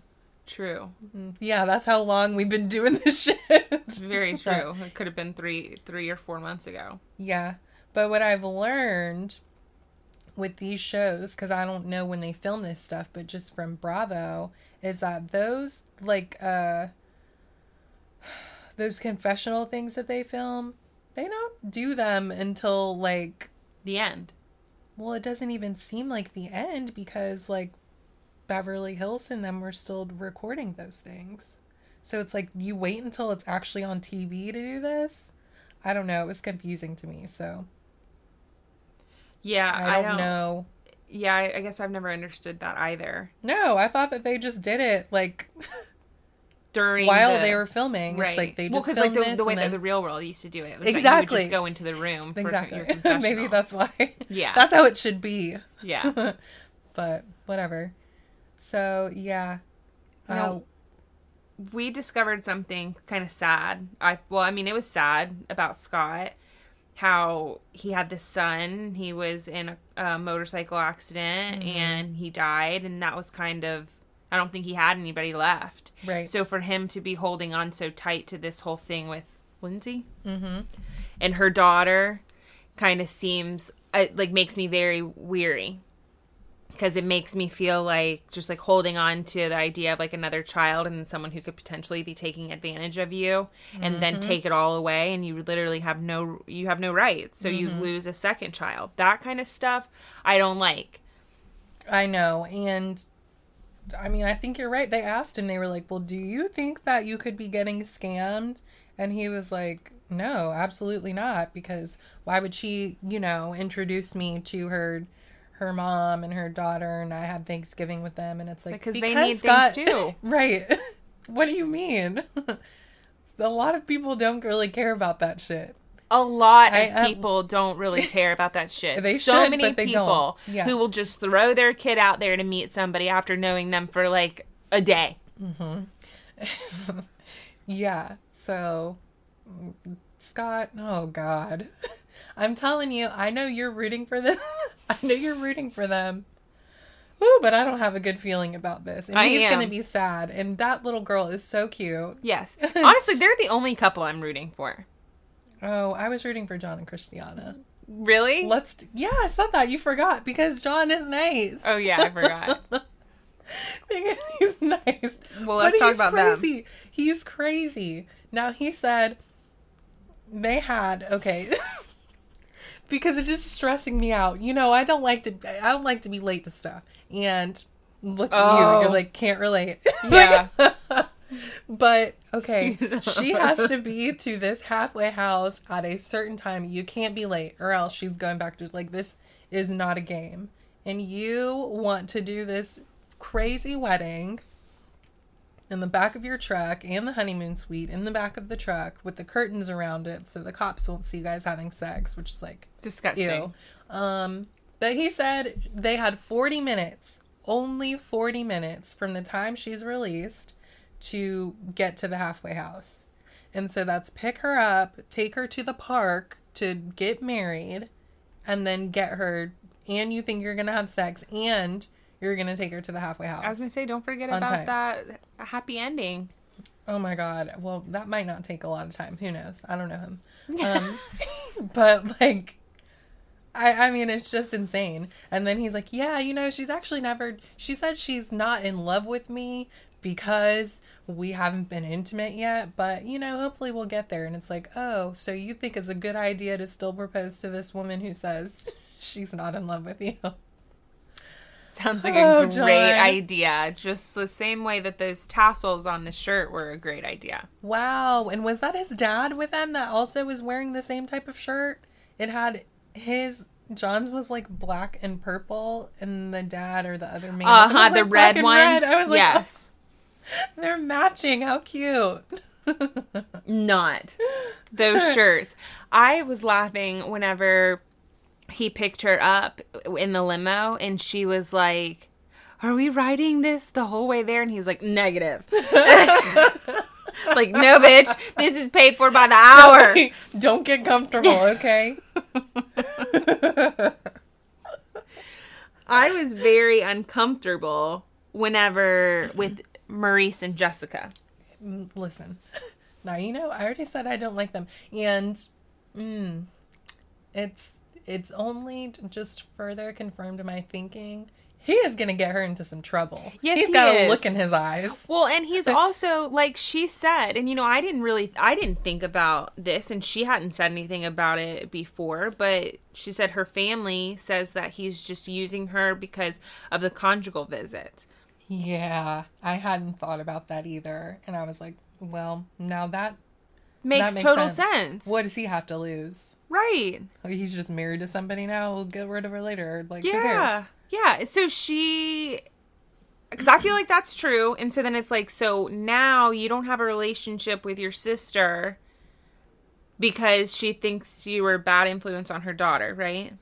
True. Mm, yeah, that's how long we've been doing this shit. It's very true. It could have been three, three or four months ago. yeah, but what I've learned with these shows, because I don't know when they film this stuff, but just from Bravo, is that those like uh those confessional things that they film, they don't do them until like The end. well, it doesn't even seem like the end because like Beverly Hills and them were still recording those things. So it's like you wait until it's actually on TV to do this. I don't know. It was confusing to me. So Yeah, I don't, know. Yeah, I, I guess I've never understood that either. No, I thought that they just did it like During while the- they were filming. right, It's like they well, just because filmed like the, this the way and that the real world used to do it, was that you would Exactly. just go into the room for exactly. your Maybe that's why. Yeah. that's how it should be. yeah. but whatever. So yeah. No. Um, we discovered something kind of sad. I well, I mean, it was sad about Scott. How he had this son. He was in a, a motorcycle accident and he died, and that was kind of. I don't think he had anybody left. Right. So for him to be holding on so tight to this whole thing with Lindsay mm-hmm. and her daughter, kind of seems uh, like makes me very weary because it makes me feel like just like holding on to the idea of like another child and someone who could potentially be taking advantage of you and then mm-hmm. take it all away and you literally have no you have no rights so you mm-hmm. lose a second child that kind of stuff i don't like I know. And I mean, I think you're right. They asked him, they were like, Well, do you think that you could be getting scammed? And he was like, No, absolutely not. Because why would she, you know, introduce me to her her mom and her daughter and I had Thanksgiving with them and it's like because they need things too Right. what do you mean? a lot of people don't really care about that shit. a lot of I, um, people don't really care about that shit. They so should, many people. Yeah. who will just throw their kid out there to meet somebody after knowing them for like a day. Yeah. So, Scott, oh God. I'm telling you, I know you're rooting for them. I know you're rooting for them. Woo, but I don't have a good feeling about this. And I he's am. going to be sad. And that little girl is so cute. Yes. Honestly, they're the only couple I'm rooting for. Oh, I was rooting for John and Christiana. Really? Let's. Yeah, I said that. You forgot because John is nice. Oh yeah, I forgot. because he's nice. Well, let's But talk about them. He's crazy. Now he said they had okay because it's just stressing me out. You know, I don't like to. I don't like to be late to stuff. And look at you, Oh. you're like can't relate. Yeah. but okay, she has to be to this halfway house at a certain time. You can't be late, or else she's going back to like this is not a game. And you want to do this crazy wedding in the back of your truck and the honeymoon suite in the back of the truck with the curtains around it so the cops won't see you guys having sex, which is like Disgusting. Ew. Um, but he said they had 40 minutes, only 40 minutes from the time she's released to get to the halfway house. And so that's pick her up, take her to the park to get married, and then get her. And you think you're going to have sex, and you're going to take her to the halfway house. I was gonna say, don't forget about time. that happy ending. Oh my god. Well, that might not take a lot of time. Who knows? I don't know him. Um, but like I I mean it's just insane. And then he's like, "Yeah, you know, she's actually never she said she's not in love with me because we haven't been intimate yet, but you know, hopefully we'll get there." And it's like, "Oh, so you think it's a good idea to still propose to this woman who says she's not in love with you?" Sounds like Oh, a great John. idea. Just the same way that those tassels on the shirt were a great idea. Wow. And was that his dad with them that also was wearing the same type of shirt? It had his John's was like black and purple, and the dad or the other man. Uh huh. like, The red one. red. I was like, yes. oh, they're matching. How cute. Not those shirts. I was laughing whenever he picked her up in the limo and she was like, Are we riding this the whole way there? And he was like, Negative. like, no, bitch. This is paid for by the hour. Don't get comfortable, okay? I was very uncomfortable whenever with Maurice and Jessica. Mm, Listen, now you know I already said I don't like them, and mm, it's it's only just further confirmed my thinking. He is gonna get her into some trouble. Yes, he's he got is. a look in his eyes. Well, and he's also like she said, and you know, I didn't really, I didn't think about this, and she hadn't said anything about it before, but she said her family says that he's just using her because of the conjugal visits. Yeah, I hadn't thought about that either, and I was like, Well, now that Makes, that makes total sense. sense. What does he have to lose? Right. Like, he's just married to somebody now. We'll get rid of her later. Like, Yeah. Yeah. So she. Because I feel like that's true. And so then it's like, so now you don't have a relationship with your sister because she thinks you were a bad influence on her daughter, right?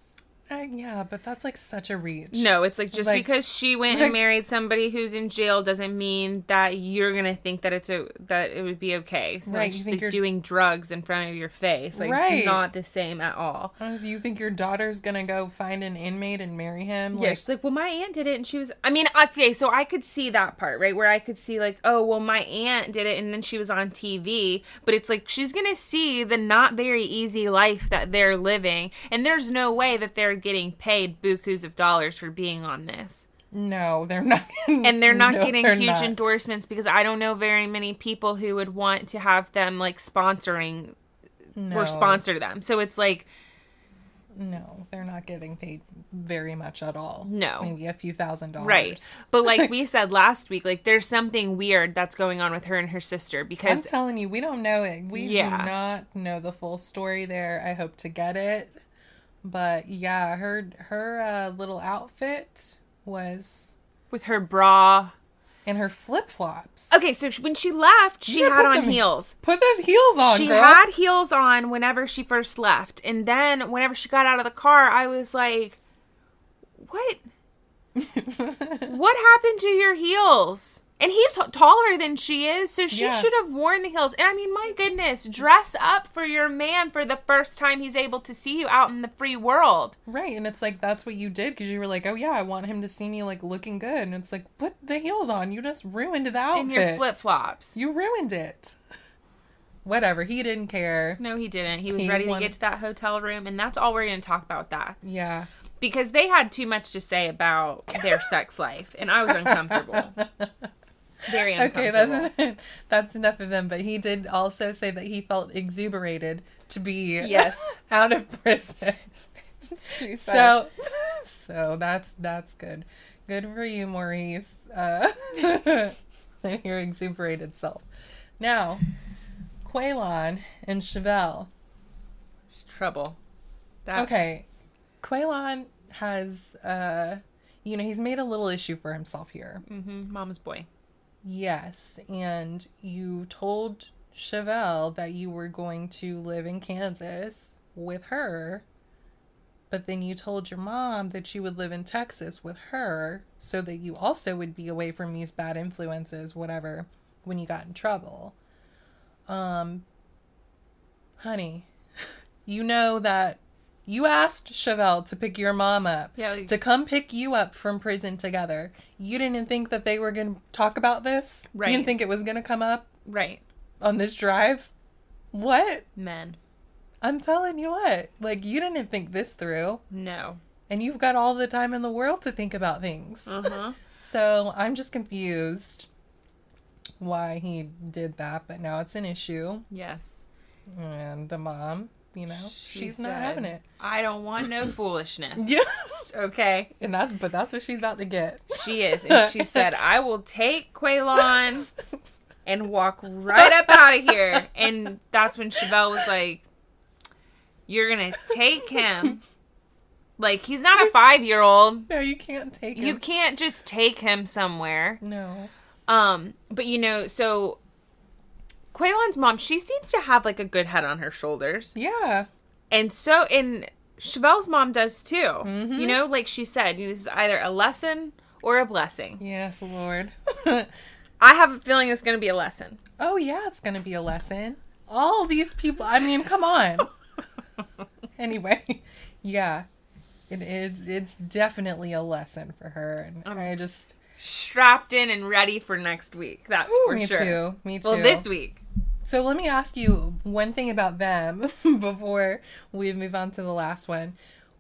Uh, yeah, but that's like such a reach. No, it's like just Like- because she went like- and married somebody who's in jail doesn't mean that you're gonna think that it's a that it would be okay. So Right, like you just think like you're- doing drugs in front of your face, like Right. it's not the same at all. Uh, You think your daughter's gonna go find an inmate and marry him? Yeah, she's like, well, my aunt did it, and she was. I mean, okay, so I could see that part, right, where I could see like, oh, well, my aunt did it, and then she was on TV, but it's like she's gonna see the not very easy life that they're living, and there's no way that they're getting paid bukus of dollars for being on this, no, they're not. and they're not No, getting they're huge not. endorsements because I don't know very many people who would want to have them like sponsoring no, or sponsor them. So it's like, No, they're not getting paid very much at all. No. maybe a few thousand dollars. right, but like we said last week, like there's something weird that's going on with her and her sister because I'm telling you, we don't know it. We Yeah. do not know the full story there. I hope to get it. But yeah, her her uh, little outfit was with her bra. and her flip flops. Okay, so when she left, she Yeah, had on some- heels. Put those heels on, She girl. had heels on whenever she first left. And then whenever she got out of the car, I was like, "What? what happened to your heels?" And he's t- taller than she is, so she Yeah. should have worn the heels. And I mean, my goodness, dress up for your man for the first time he's able to see you out in the free world. Right, and it's like that's what you did because you were like, "Oh yeah, I want him to see me like looking good," and it's like, put the heels on. You just ruined the outfit. In your flip flops. You ruined it. Whatever. He didn't care. No, he didn't. He was He ready wanted- to get to that hotel room, and that's all we're going to talk about that. Yeah. because they had too much to say about their sex life, and I was uncomfortable. Very Okay, that's that's enough of him. But he did also say that he felt exuberated to be Yes. out of prison. so So, that's that's good. Good for you, Maurice. Uh, your exuberated self. Now, Quaylon and Chevelle. trouble. That's, Okay, Quaylon has, uh, you know, he's made a little issue for himself here. hmm Mama's boy. Yes, and you told Chevelle that you were going to live in Kansas with her, but then you told your mom that you would live in Texas with her so that you also would be away from these bad influences, whatever, when you got in trouble. Um, honey, you know that you asked Chevelle to pick your mom up Yeah, like- to come pick you up from prison together. You didn't think that they were going to talk about this? Right. You didn't think it was going to come up Right. on this drive? What? Men. I'm telling you what. Like, you didn't think this through. No. And you've got all the time in the world to think about things. Uh-huh. So I'm just confused why he did that, but now it's an issue. yes. And the mom, you know, She she's not having it. I don't want no foolishness. Yeah. Okay. And that's but that's what she's about to get. She is. And she said, I will take Quaylon and walk right up out of here. And that's when Chevelle was like, You're going to take him. Like, he's not a five year old. No, you can't take him. You can't just take him somewhere. No. Um, but you know, so Quaylon's mom, she seems to have like a good head on her shoulders. Yeah. And so, and Chevelle's mom does too. Mm-hmm. You know, like she said, this is either a lesson or a blessing. Yes, Lord. I have a feeling it's going to be a lesson. oh yeah, it's gonna be a lesson. All these people. I mean, come on. anyway, yeah, it is. It's definitely a lesson for her, and I just. Strapped in and ready for next week. That's Ooh, for me sure. too. Me too. Well, this week. So let me ask you one thing about them before we move on to the last one.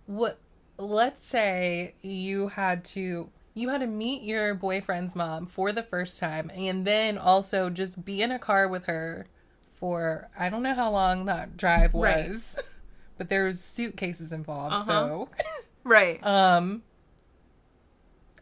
What let's say you had to you had to meet your boyfriend's mom for the first time and then also just be in a car with her for I don't know how long that drive Right. was. But there was suitcases involved, Uh-huh. so Right. um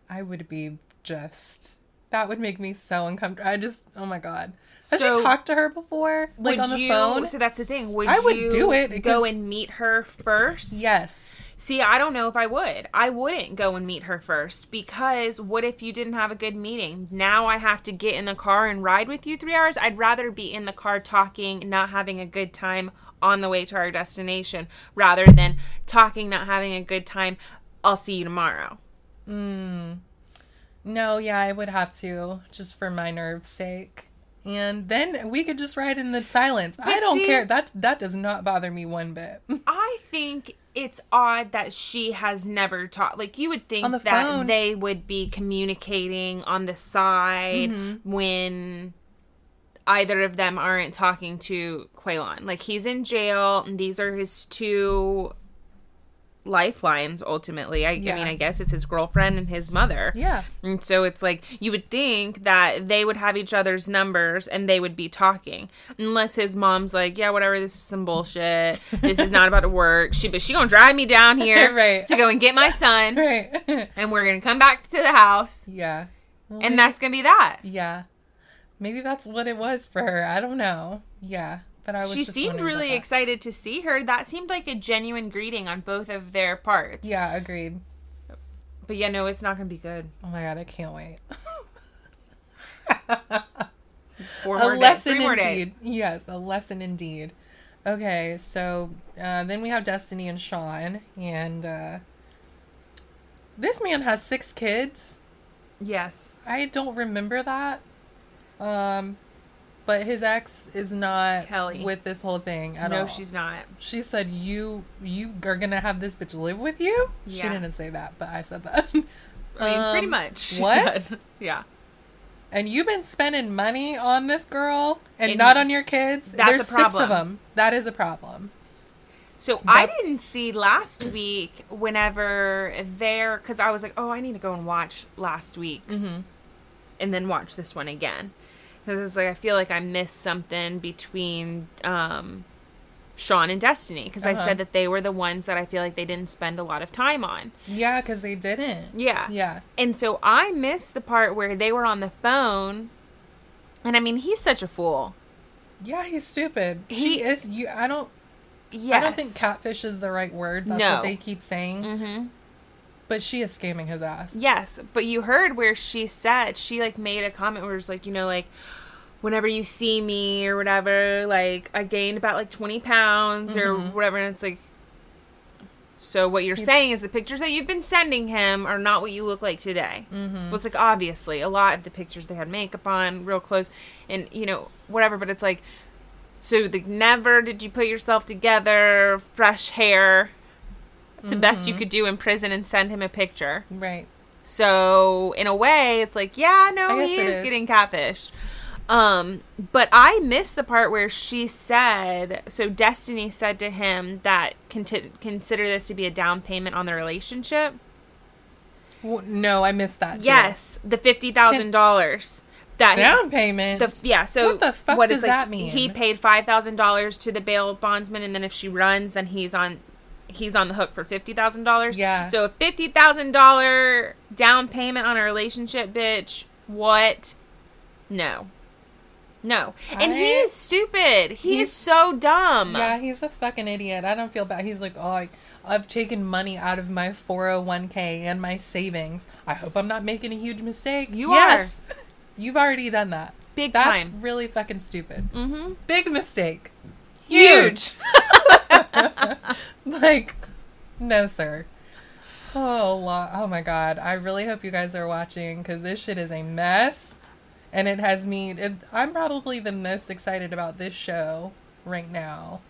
I would be just that would make me so uncomfortable. I just, oh my god. Has So- you talked to her before, like would on the you? phone? So that's the thing. Would I would you do it Go and meet her first. yes. See, I don't know if I would. I wouldn't go and meet her first because what if you didn't have a good meeting? Now I have to get in the car and ride with you three hours. I'd rather be in the car talking, not having a good time on the way to our destination rather than talking, not having a good time. I'll see you tomorrow. Hmm. No, yeah, I would have to, just for my nerves' sake. And then we could just ride in the silence. I don't see- care. That that does not bother me one bit. I think it's odd that she has never talked. Like you would think that phone. they would be communicating on the side Mm-hmm. when either of them aren't talking to Quaylon. Like he's in jail, and these are his two lifelines. Ultimately, I, I mean, I guess it's his girlfriend and his mother. Yeah. And so it's like you would think that they would have each other's numbers and they would be talking. Unless his mom's like, Yeah, whatever, this is some bullshit. This is not about to work. She but she gonna drive me down here Right. to go and get my son Right. and we're gonna come back to the house yeah. Well, and that's gonna be that. yeah. Maybe that's what it was for her. I don't know. Yeah. But I was She seemed really excited to see her. That seemed like a genuine greeting on both of their parts. Yeah, agreed. But yeah, no, it's not gonna be good. Oh my god, I can't wait. Four a more days. lesson Three more indeed. days. Yes, a lesson indeed. Okay, so uh, then we have Destiny and Sean, and uh, this man has six kids. Yes. I don't remember that. Um, but his ex is not Kelly. with this whole thing at no, all. she's not. She said, "You you are gonna have this bitch live with you." She didn't say that, but I said that. I mean, pretty Um, much. she what? said. Yeah. And you've been spending money on this girl and And not on your kids. that's There's a six of problem. them. That is a problem. So I didn't see last week whenever there because I was like, oh, I need to go and watch last week's Mm-hmm. and then watch this one again because it's like I feel like I missed something between um, Sean and Destiny because I Uh-huh. said that they were the ones that I feel like they didn't spend a lot of time on. Yeah, because they didn't. Yeah. Yeah. And so I missed the part where they were on the phone. And I mean, he's such a fool. Yeah, he's stupid. He- He is. You. I don't. Yes. I don't think catfish is the right word. That's No. what they keep saying. Mm-hmm. But she is scamming his ass. Yes, but you heard where she said she like made a comment where it's like you know like whenever you see me or whatever like I gained about like twenty pounds or whatever and it's like so what you're saying is the pictures that you've been sending him are not what you look like today. Mm-hmm. Well, it's like obviously a lot of the pictures they had makeup on, real close, and you know whatever. But it's like so like never did you put yourself together, fresh hair. The best you could do in prison and send him a picture. Right. So in a way, it's like, yeah, no, he is, is. getting catfished. Um, but I missed the part where she said, so Destiny said to him that conti- consider this to be a down payment on the relationship. W- no, I missed that. too. Yes, the fifty thousand dollars that Down payment. the yeah. So What the fuck what does like, that mean? He paid five thousand dollars to the bail bondsman, and then if she runs, then he's on he's on the hook for fifty thousand dollars. Yeah. So a fifty thousand dollar down payment on a relationship, bitch. What? No. No. And he is stupid. He He's- is so dumb. Yeah, he's a fucking idiot. I don't feel bad. He's like, oh, I, I've taken money out of my 401k and my savings. I hope I'm not making a huge mistake. You yes. You've already done that. Big That's time. really fucking stupid. Mm-hmm. Big mistake. Huge. like, no, sir. Oh, oh my god. I really hope you guys are watching because this shit is a mess. And it has me. It, I'm probably the most excited about this show right now.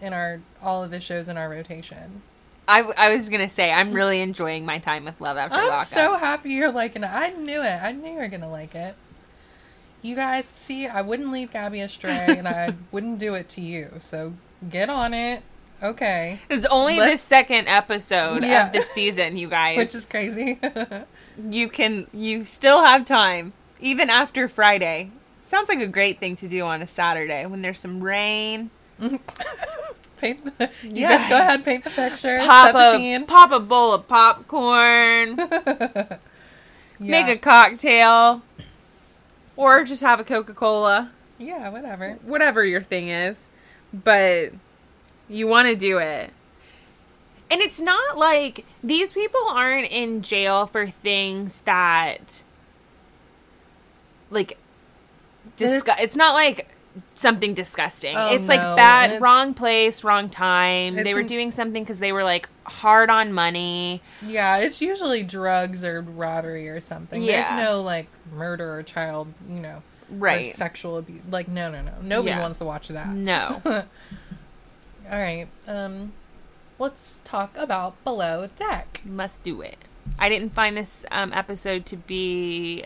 In our all of the shows in our rotation, I, I was gonna say I'm really enjoying my time with Love After I'm Lockup. so happy you're liking it. I knew it. I knew you were gonna like it. You guys see, I wouldn't lead Gabby astray, and I wouldn't do it to you. So get on it. Okay. It's only the Let's- second episode Yeah. of the season, you guys. Which is crazy. you can you still have time even after Friday. Sounds like a great thing to do on a Saturday when there's some rain. paint the, yes, go guys. ahead, paint the picture. Pop the a scene. pop a bowl of popcorn. make a cocktail, or just have a Coca Cola, Yeah, whatever. whatever your thing is. But you want to do it. And it's not like these people aren't in jail for things that, like, disgu- It's not like something disgusting. Oh, it's like bad, it's- wrong place, wrong time. They were an- doing something because they were like hard on money. Yeah, it's usually drugs or robbery or something. Yeah. There's no like murder or child, you know, Right. sexual abuse. Like no, no, no. Nobody Yeah. wants to watch that. No. All right. Um, let's talk about Below Deck. Must do it. I didn't find this um, episode to be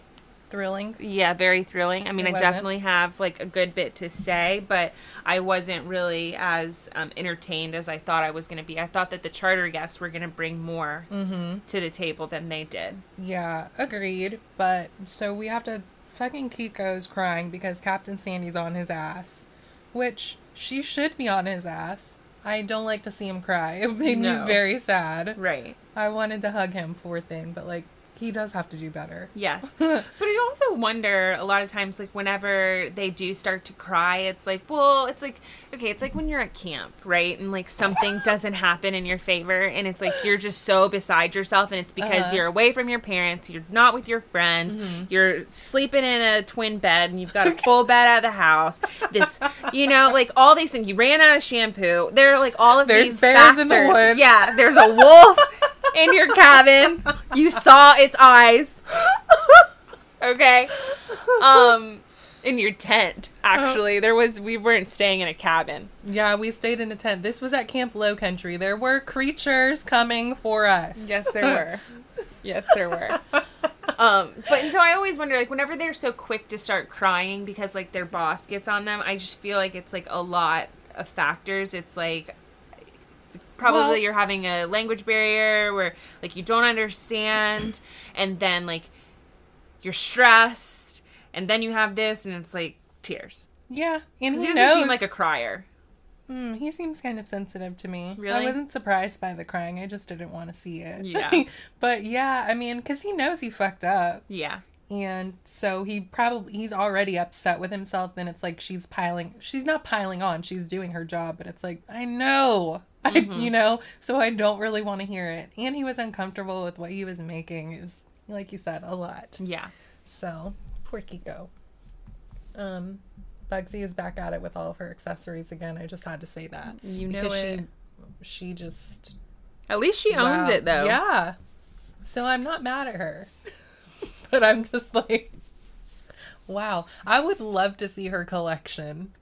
Thrilling. yeah very thrilling i mean i definitely have like a good bit to say but i wasn't really as um, entertained as i thought i was going to be i thought that the charter guests were going to bring more Mm-hmm. to the table than they did Yeah, agreed. But so we have to fucking Kiko's crying because Captain Sandy's on his ass, which she should be on his ass. I don't like to see him cry. It made No. me very sad. right I wanted to hug him, poor thing, but like he does have to do better. yes but you also wonder a lot of times like whenever they do start to cry it's like well it's like okay it's like when you're at camp right? And like something doesn't happen in your favor and it's like you're just so beside yourself and it's because Uh-huh. you're away from your parents you're not with your friends you're sleeping in a twin bed and you've got a full bed at the house. This you know like all these things you ran out of shampoo. There are like all of There's these bears in the factors. woods. yeah there's a wolf in your cabin. You saw its eyes. Okay? Um in your tent actually there was we weren't staying in a cabin Yeah, we stayed in a tent. This was at Camp Low Country. There were creatures coming for us. yes there were yes there were um but and so i always wonder like whenever they're so quick to start crying because like their boss gets on them i just feel like it's like a lot of factors it's like probably Well- you're having a language barrier where like you don't understand and then like you're stressed and then you have this and it's like tears Yeah, and he he doesn't seem like a crier Mm, he seems kind of sensitive to me. Really? I wasn't surprised by the crying. I just didn't want to see it. Yeah. but yeah, I mean, because he knows he fucked up. yeah And so he probably, he's already upset with himself. And it's like she's piling, she's not piling on. She's doing her job. But it's like, I know. I, you know? So I don't really want to hear it. And he was uncomfortable with what he was making. It was, like you said, a lot. yeah So poor Kiko. Um, Bugsy is back at it with all of her accessories again. I just had to say that. You know because it. she she just at least she owns wow. it though Yeah. So I'm not mad at her. but I'm just like wow. I would love to see her collection.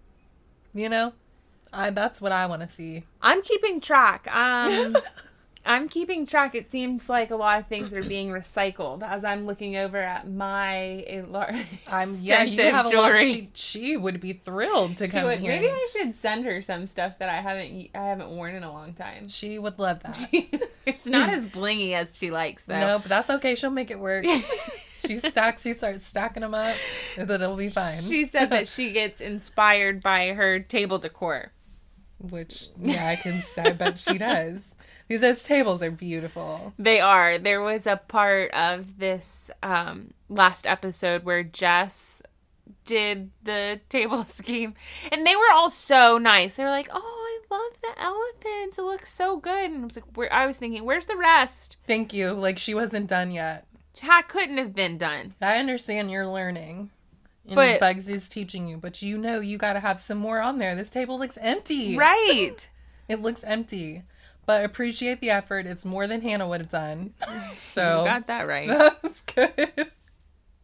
You know? I that's what I want to see. I'm keeping track. Um, I'm keeping track. It seems like a lot of things are being recycled as I'm looking over at my a lar- I'm yeah, you extensive have jewelry. she, she would be thrilled to She come would- here. maybe I should send her some stuff that I haven't I haven't worn in a long time. she would love that. it's not as blingy as she likes though. No, but that's okay. She'll make it work. she stacks. She starts stacking them up. and then It'll be fine. She said that she gets inspired by her table decor. Which yeah, I can. I bet she does. These those tables are beautiful. They are. There was a part of this um, last episode where Jess did the table scheme, and they were all so nice. They were like, "Oh, I love the elephants. It looks so good." And I was like, Where, "I was thinking, where's the rest? Thank you. Like she wasn't done yet. That couldn't have been done." I understand you're learning. And But- Bugs is teaching you, but you know you got to have some more on there. This table looks empty. Right. It looks empty. But appreciate the effort. It's more than Hannah would have done. So You got that right. That's good.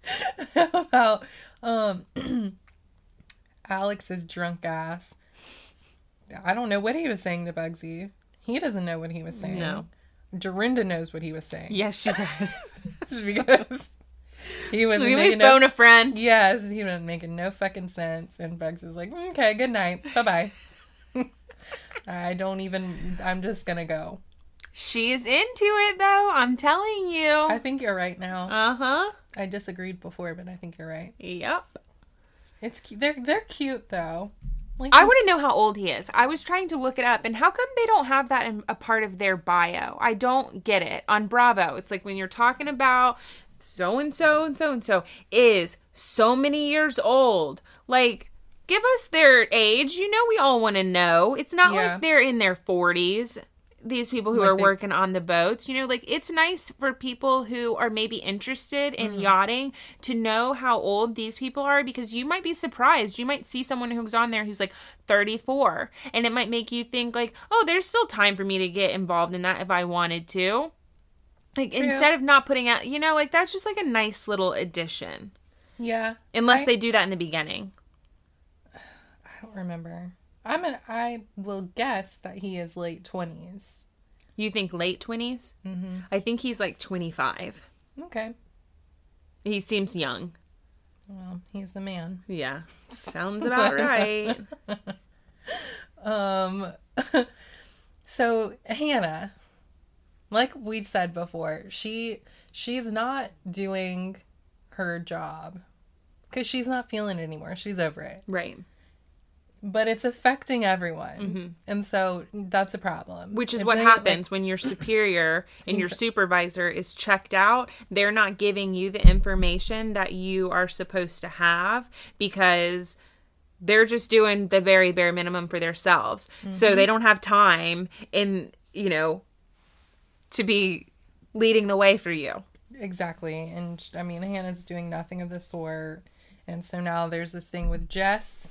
How about um Alex's drunk ass? I don't know what he was saying to Bugsy. He doesn't know what he was saying. No. Dorinda knows what he was saying. Yes, she does. because he was me making phone no, a friend. Yes, he was making no fucking sense. And Bugs was like, okay, good night. Bye bye. I don't even I'm just gonna go. She's into it though. I'm telling you. I think you're right now. Uh huh. I disagreed before, but I think you're right. Yep. It's they're they're cute though. Like I want to know how old he is. I was trying to look it up, and how come they don't have that in a part of their bio? I don't get it. On Bravo, it's like when you're talking about so and so and so and so is so many years old. Like, give us their age. You know, we all want to know. It's not Yeah. like they're in their 40s. These people who Like are they- working on the boats, you know, like it's nice for people who are maybe interested in mm-hmm. yachting to know how old these people are because you might be surprised. You might see someone who's on there who's like 34 and it might make you think like, "Oh, there's still time for me to get involved in that if I wanted to." Like instead of not putting out, you know, like that's just like a nice little addition. Yeah. Unless I- they do that in the beginning. I don't remember. I'm an. I will guess that he is late twenties. You think late 20s? Mm-hmm. I think he's like 25. Okay. He seems young. Well, he's the man. Yeah. Sounds about right. Um. so Hannah, like we said before, she she's not doing her job because she's not feeling it anymore. She's over it. Right. But it's affecting everyone, mm-hmm. and so that's a problem. Which is what happens when your superior and your supervisor is checked out. They're not giving you the information that you are supposed to have because they're just doing the very bare minimum for themselves. So mm-hmm. they don't have time in, you know, to be leading the way for you. Exactly. And I mean, Hannah's doing nothing of the sort. And so now there's this thing with Jess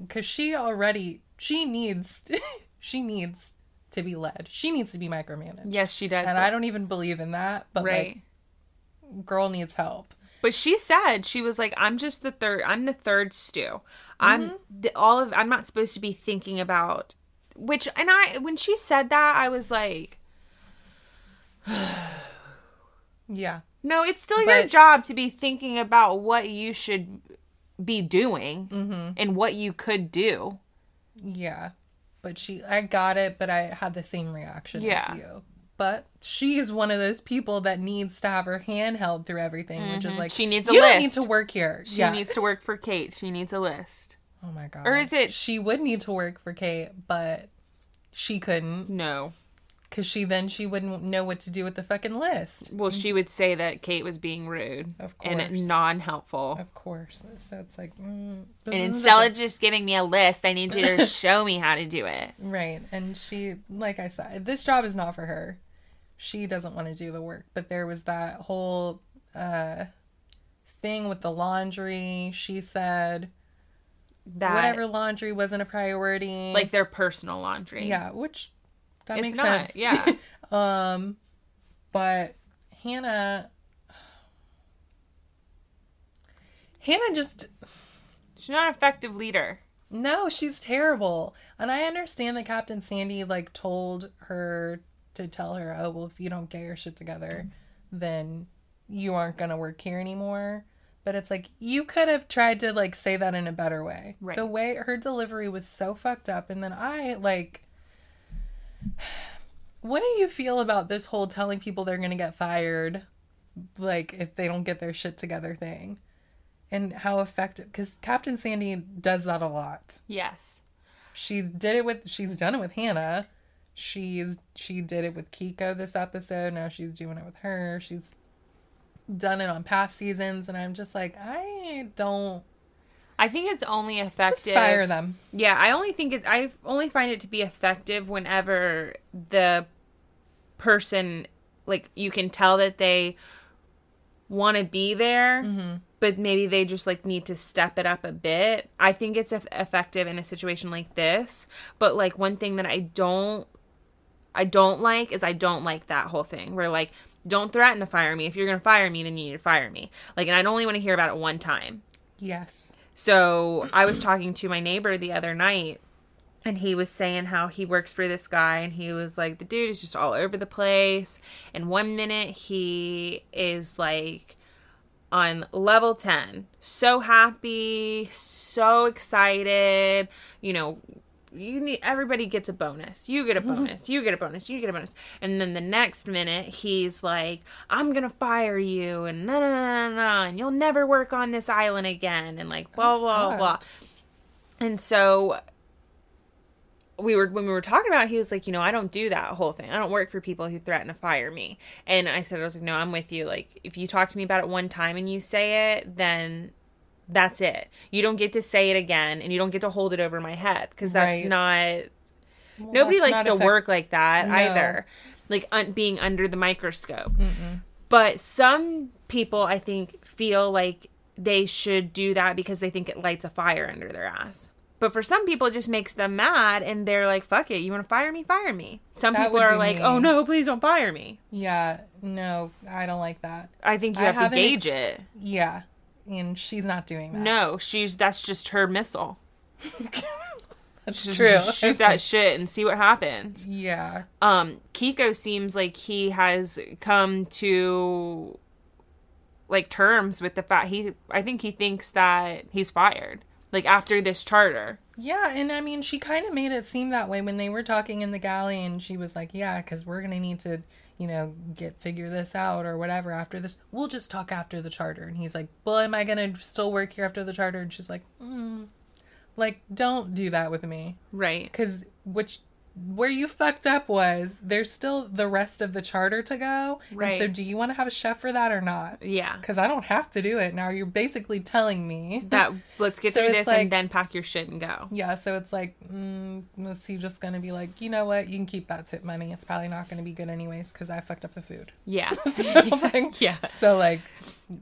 because she already she needs she needs to be led. She needs to be micromanaged. Yes, she does. And but- I don't even believe in that, but right. like girl needs help. But she said she was like, "I'm just the third. I'm the third stew. I'm mm-hmm. the, all of. I'm not supposed to be thinking about." Which and I when she said that, I was like, Yeah. "No, it's still your job to be thinking about what you should be doing and what you could do." Yeah. But she I got it, but I had the same reaction Yeah. as you. But she is one of those people that needs to have her hand held through everything, which is like Mm-hmm. She needs a you don't need to work here. She yeah. needs to work for Kate. She needs a list. Oh my god. Or is it- she would need to work for Kate, but she couldn't No. Cuz she then she wouldn't know what to do with the fucking list. Well, she would say that Kate was being rude Of and non-helpful. Of course. So it's like mm, And instead the- of just giving me a list, I need you to show me how to do it. right, and she like I said, this job is not for her. She doesn't want to do the work, but there was that whole uh thing with the laundry. She said That whatever laundry wasn't a priority. like their personal laundry. yeah, which that It's makes not, sense. yeah. um, but Hannah, Hannah just She's not an effective leader. no, she's terrible. And I understand that Captain Sandy like told her to tell her, oh well, if you don't get your shit together, then you aren't gonna work here anymore. But it's like you could have tried to like say that in a better way. Right. The way her delivery was so fucked up, and then I like. What do you feel about this whole telling people they're gonna get fired, like if they don't get their shit together thing, and how effective? Because Captain Sandy does that a lot. Yes. She did it with. She's done it with Hannah. She's she did it with Kiko this episode. Now she's doing it with her. She's done it on past seasons, and I'm just like, I don't I think it's only effective. just fire them. Yeah, I only think it. I only find it to be effective whenever the person, like, you can tell that they want to be there, Mm-hmm. but maybe they just like need to step it up a bit. I think it's eff- effective in a situation like this. But like one thing that I don't, I don't like is I don't like that whole thing where like. Don't threaten to fire me. If you're going to fire me, then you need to fire me. Like, and I'd only want to hear about it one time. Yes. So I was talking to my neighbor the other night, and he was saying how he works for this guy, and he was like, the dude is just all over the place. And one minute he is like on level 10, so happy, so excited, you know. You need everybody gets a bonus. You get a mm-hmm. bonus. You get a bonus. You get a bonus. And then the next minute he's like, "I'm gonna fire you," and no, no, no, no, no, and you'll never work on this island again, and like blah oh blah blah blah. And so we were when we were talking about it, he was like, you know, I don't do that whole thing. I don't work for people who threaten to fire me. And I said, I was like, no, I'm with you. Like, if you talk to me about it one time and you say it, then that's it. You don't get to say it again, and you don't get to hold it over my head because that's Right. not. Nobody that's likes not to effect- work like that No. either, like un- being under the microscope. But some people, I think, feel like they should do that because they think it lights a fire under their ass. But for some people, it just makes them mad, and they're like, "Fuck it, you want to fire me? Fire me." Some That people are like, me. "Oh no, please don't fire me." Yeah, no, I don't like that. I think you I have to gauge ex- it. Yeah, and she's not doing that. No, she's that's just her missile. that's Just true. Shoot that shit and see what happens. yeah, um Kiko seems like he has come to like terms with the fact he I think he thinks that he's fired like after this charter. yeah, and I mean, she kind of made it seem that way when they were talking in the galley, and she was like, "Yeah, because we're gonna need to." You know, get figure this out or whatever after this. We'll just talk after the charter. And he's like, Well, am I gonna still work here after the charter? And she's like, mm, Like, don't do that with me. Right. because which where you fucked up was there's still the rest of the charter to go Right. and so do you want to have a chef for that or not Yeah. because i don't have to do it now you're basically telling me That let's get So through this like- and then pack your shit and go. yeah so it's like mm, is he just gonna be like you know what you can keep that tip money it's probably not gonna be good anyways because i fucked up the food Yeah. so, like, Yeah. so like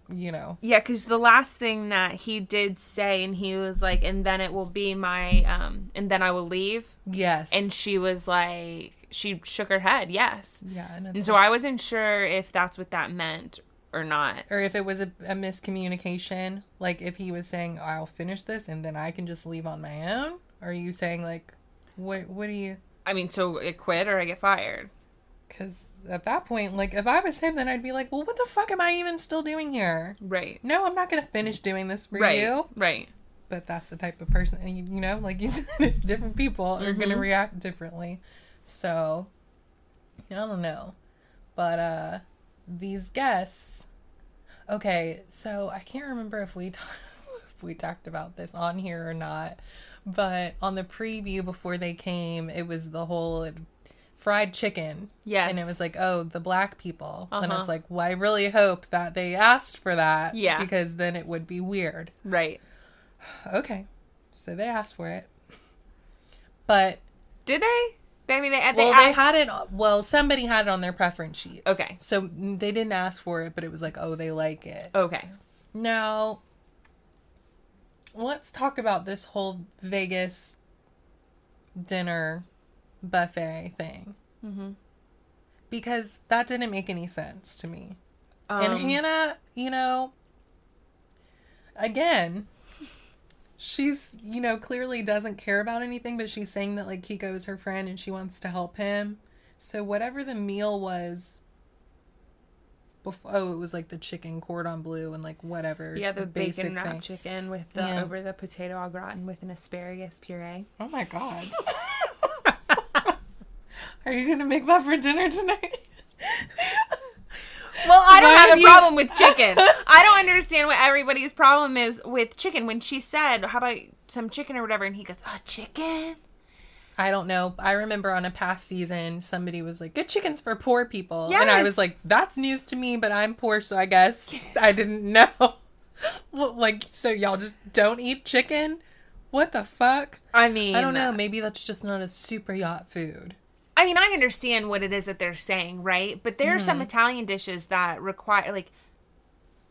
you know Yeah, because the last thing that he did say, and he was like, and then it will be my, um, and then I will leave. yes And she was like, she shook her head, yes. yeah and, And so like- I wasn't sure if that's what that meant or not. or if it was a, a miscommunication like if he was saying i'll finish this and then i can just leave on my own or are you saying like what what do you I mean, so I quit or I get fired. Because at that point like if i was him then i'd be like well what the fuck am i even still doing here Right. no i'm not gonna finish doing this for Right. you Right. but that's the type of person and you, you know like you said it's different people are gonna Mhm. react differently so i don't know but uh these guests okay so i can't remember if we if we talked about this on here or not but on the preview before they came it was the whole fried chicken Yes. and it was like oh the black people and Uh-huh. it's like well i really hope that they asked for that Yeah. because then it would be weird Right. Okay. So they asked for it. But Did they? They- I mean, they, they, well, they had it well, somebody had it on their preference sheet. Okay. So they didn't ask for it, but it was like, "Oh, they like it." Okay. Now, let's talk about this whole Vegas dinner buffet thing. Mhm. Because that didn't make any sense to me. Um, and Hannah, you know, again, she's, you know, clearly doesn't care about anything, but she's saying that, like, Kiko is her friend and she wants to help him. So, whatever the meal was, before, oh, it was like the chicken cordon bleu and, like, whatever. yeah, the basic bacon wrapped chicken with the Yeah. over the potato au gratin with an asparagus puree. Oh my God. Are you going to make that for dinner tonight? Well, I don't Why have have a you- problem with chicken. I don't understand what everybody's problem is with chicken. When she said, "How about some chicken or whatever," and he goes, "Oh, chicken." I don't know. I remember on a past season, somebody was like, "Good chickens for poor people," and I was like, "That's news to me," but I'm poor, so I guess I didn't know. well, like, so y'all just don't eat chicken? What the fuck? I mean, I don't know. Maybe that's just not a super yacht food. I mean, I understand what it is that they're saying, right? But there are Mm-hmm. some Italian dishes that require like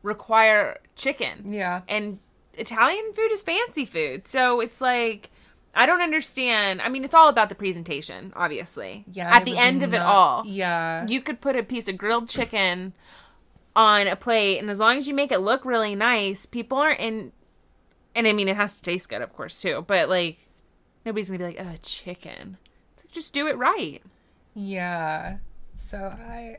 require chicken. Yeah. And Italian food is fancy food. So it's like I don't understand. I mean, it's all about the presentation, obviously. Yeah. At the end of it all, Yeah. you could put a piece of grilled chicken on a plate and as long as you make it look really nice, people aren't in and I mean it has to taste good, of course, too. But like nobody's gonna be like, oh chicken. Just do it right. Yeah. So I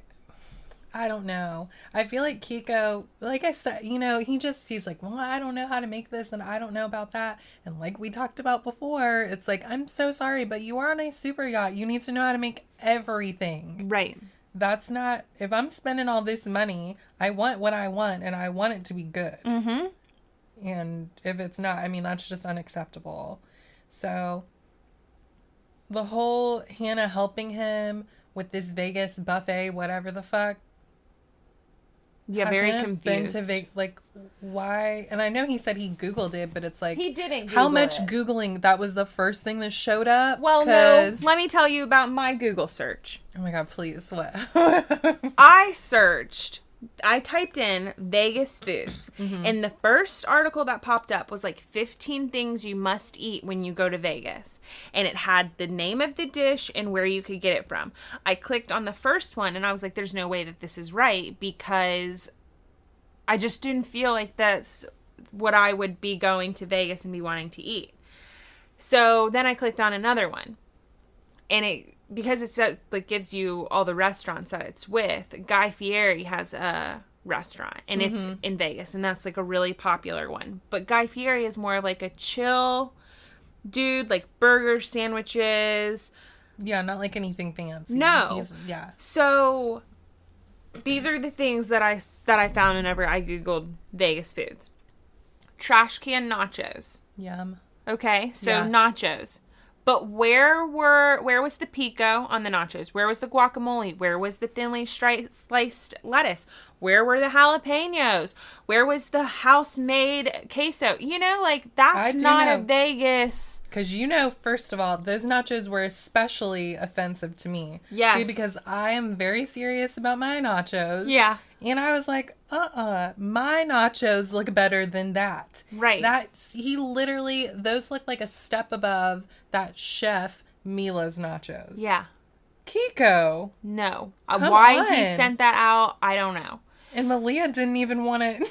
I don't know. I feel like Kiko, like I said, you know, he just he's like, "Well, I don't know how to make this and I don't know about that." And like we talked about before, it's like, "I'm so sorry, but you are on a super yacht. You need to know how to make everything." Right. That's not if I'm spending all this money, I want what I want and I want it to be good. Mm-hmm. And if it's not, I mean, that's just unacceptable. So, the whole Hannah helping him with this Vegas buffet, whatever the fuck. Yeah, very hasn't been confused. to Ve- like why? And I know he said he googled it, but it's like he didn't. how much it. googling that was the first thing that showed up. Well, no. 'Cause- Let me tell you about my Google search. Oh my god, please what? I searched. I typed in Vegas foods, Mm-hmm. and the first article that popped up was like 15 things you must eat when you go to Vegas. And it had the name of the dish and where you could get it from. I clicked on the first one and I was like, there's no way that this is right because I just didn't feel like that's what I would be going to Vegas and be wanting to eat. So then I clicked on another one and it because it says like gives you all the restaurants that it's with guy fieri has a restaurant and it's mm-hmm. in vegas and that's like a really popular one but guy fieri is more of like a chill dude like burger sandwiches yeah, not like anything fancy. No. He's- yeah. so these are the things that i that i found whenever i googled vegas foods trash can nachos Yum. Okay, so Yeah. nachos. But where were where was the pico on the nachos? Where was the guacamole? Where was the thinly stri- sliced lettuce? Where were the jalapenos? Where was the house made queso? You know, like that's not a. Vegas. Because you know, first of all, those nachos were especially offensive to me. Yes. Because I am very serious about my nachos. Yeah. And I was like, uh uh my nachos look better than that. Right. That, he literally, those look like a step above that chef Mila's nachos. Yeah. Kiko. No. Uh, why he sent that out, I don't know. And Malia didn't even want it.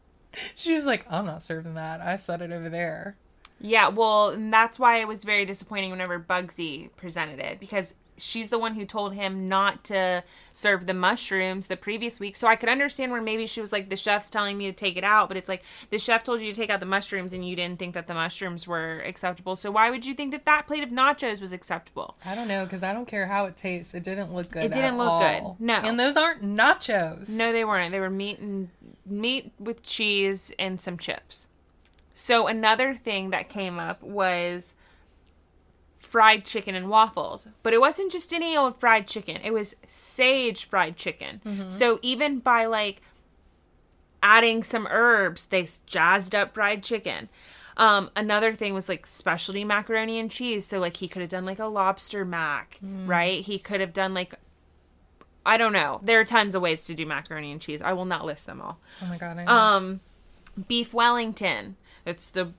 she was like, I'm not serving that. I set it over there. Yeah, well, that's why it was very disappointing whenever Bugsy presented it because she's the one who told him not to serve the mushrooms the previous week. So I could understand where maybe she was like, the chef's telling me to take it out, but it's like the chef told you to take out the mushrooms and you didn't think that the mushrooms were acceptable. So why would you think that that plate of nachos was acceptable? I don't know because I don't care how it tastes. It didn't look good. It didn't look good. No. And those aren't nachos. No, they weren't. They were meat and meat with cheese and some chips. So another thing that came up was fried chicken and waffles. But it wasn't just any old fried chicken. It was sage fried chicken. So even by like adding some herbs, they jazzed up fried chicken. Um, another thing was like specialty macaroni and cheese. So like he could have done like a lobster mac, right? He could have done like I don't know. There are tons of ways to do macaroni and cheese. I will not list them all. Oh my god. I know. Um, beef Wellington. It's the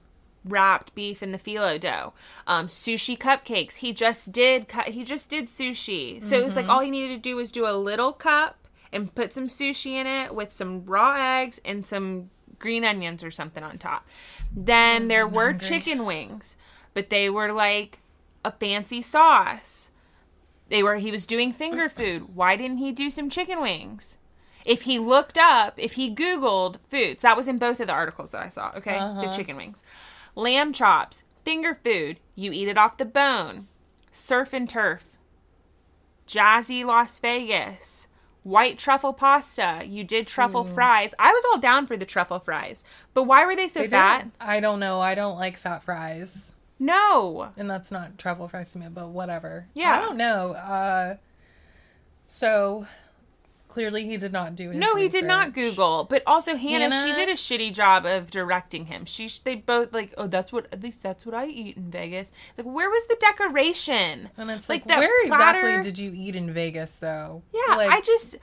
wrapped beef in the phyllo dough. Um, sushi cupcakes. He just did. Cu- he just did sushi. So it was like all he needed to do was do a little cup and put some sushi in it with some raw eggs and some green onions or something on top. Then there were hungry. chicken wings, but they were like a fancy sauce. They were he was doing finger food. Why didn't he do some chicken wings? If he looked up, if he googled foods, that was in both of the articles that I saw, okay? The chicken wings. Lamb chops, finger food, you eat it off the bone. Surf and turf. Jazzy Las Vegas. White truffle pasta. You did truffle fries. I was all down for the truffle fries. But why were they so They fat? don't- I don't know. I don't like fat fries. No. And that's not truffle fries to me, but whatever. Yeah. I don't know. Uh, so clearly he did not do his No, he did not. Google. But also Hannah, she did a shitty job of directing him. She they both like, oh, that's what at least that's what I eat in Vegas. Like, where was the decoration? And it's like, that where platter- exactly did you eat in Vegas, though? Yeah, like, I just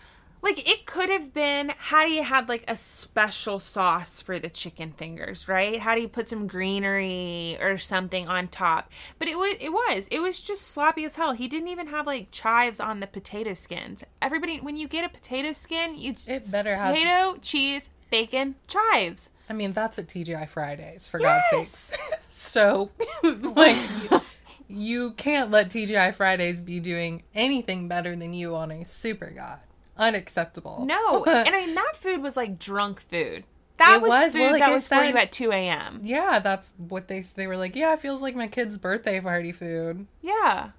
like it could have been had he had like a special sauce for the chicken fingers, right? Had he put some greenery or something on top? But it was it was it was just sloppy as hell. He didn't even have like chives on the potato skins. Everybody, when you get a potato skin, it's it better have. potato, cheese, bacon, chives. I mean, that's at TGI Fridays, for God's Yes. sake. So, like, you, you can't let TGI Fridays be doing anything better than you on a super god. Unacceptable. No, and I mean that food was like drunk food. That was, was. food Well, like that I was for you at two a.m. yeah, that's what they they were like. Yeah, it feels like my kid's birthday party food. Yeah.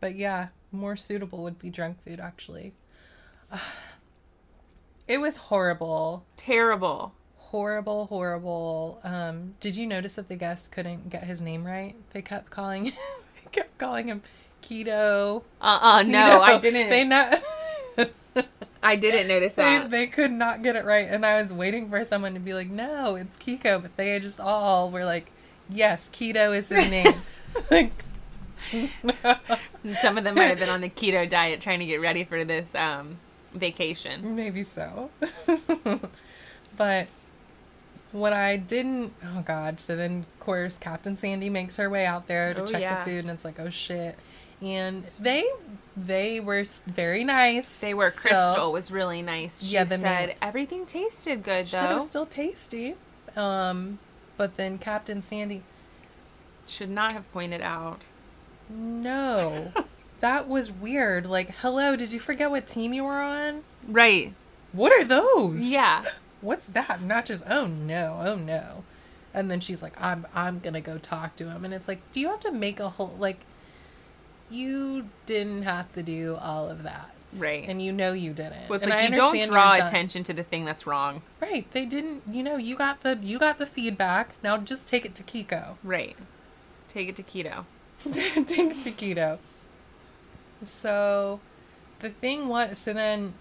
But yeah, more suitable would be drunk food actually. It was horrible. Terrible. Horrible, horrible. Um, did you notice that the guest couldn't get his name right? They kept calling him kept calling him keto. Uh uh no, I didn't. They not. I didn't notice They, that. they could not get it right, and I was waiting for someone to be like, "No, it's Kiko," but they just all were like, "Yes, keto is his name." like, Some of them might have been on the keto diet trying to get ready for this um, vacation. maybe so. but what I didn't, oh god! So then, of course, Captain Sandy makes her way out there to Oh, check yeah. the food, and it's like, oh shit. And they they were very nice. They were. still. Crystal was really nice. She Yeah, said main- everything tasted good Shit, it was still tasty. Um, but then Captain Sandy, Should not have pointed out. no, that was weird. Like, hello, did you forget what team you were on? Right. What are those? Yeah. What's that? Not just oh no, oh no. And then she's like, I'm I'm gonna go talk to him. And it's like, do you have to make a whole like you didn't have to do all of that. Right. And you know you didn't. Well, it's And like I you don't draw attention to the thing that's wrong. Right. They didn't you know, you got the you got the feedback. Now just take it to Kiko. Right. Take it to keto. take it to Keto. So the thing was so then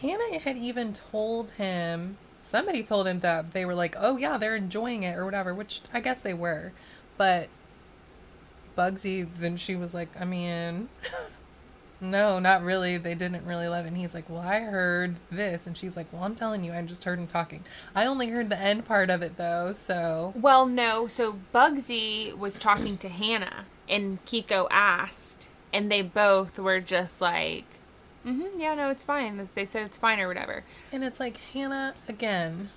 Hannah had even told him somebody told him that they were like, Oh yeah, they're enjoying it or whatever, which I guess they were. But Bugsy then she was like, I mean No, not really. They didn't really love it. And he's like, Well, I heard this. And she's like, Well, I'm telling you, I just heard him talking. I only heard the end part of it though, so Well, no. So Bugsy was talking to Hannah, and Kiko asked, and they both were just like, mm-hmm, "Yeah, no, it's fine." They said it's fine or whatever. And it's like, Hannah, again,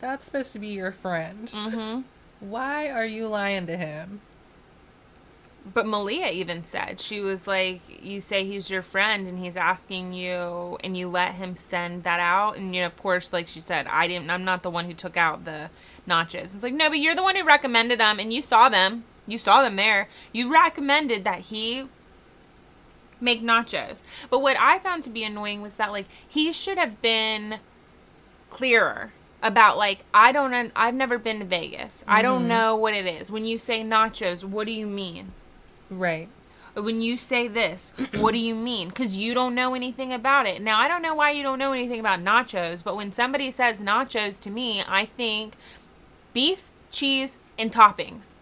that's supposed to be your friend. Mm-hmm. Why are you lying to him? But Malia even said she was like, "You say he's your friend, and he's asking you, and you let him send that out." And you know, of course, like she said, I didn't. I'm not the one who took out the nachos. It's like, no, but you're the one who recommended them, and you saw them. You saw them there. You recommended that he make nachos. But what I found to be annoying was that like he should have been clearer about like I don't I've never been to Vegas. I don't mm-hmm. know what it is. When you say nachos, what do you mean? Right. when you say this, what do you mean? Because you don't know anything about it. Now, I don't know why you don't know anything about nachos, but when somebody says nachos to me, I think beef, cheese, and toppings.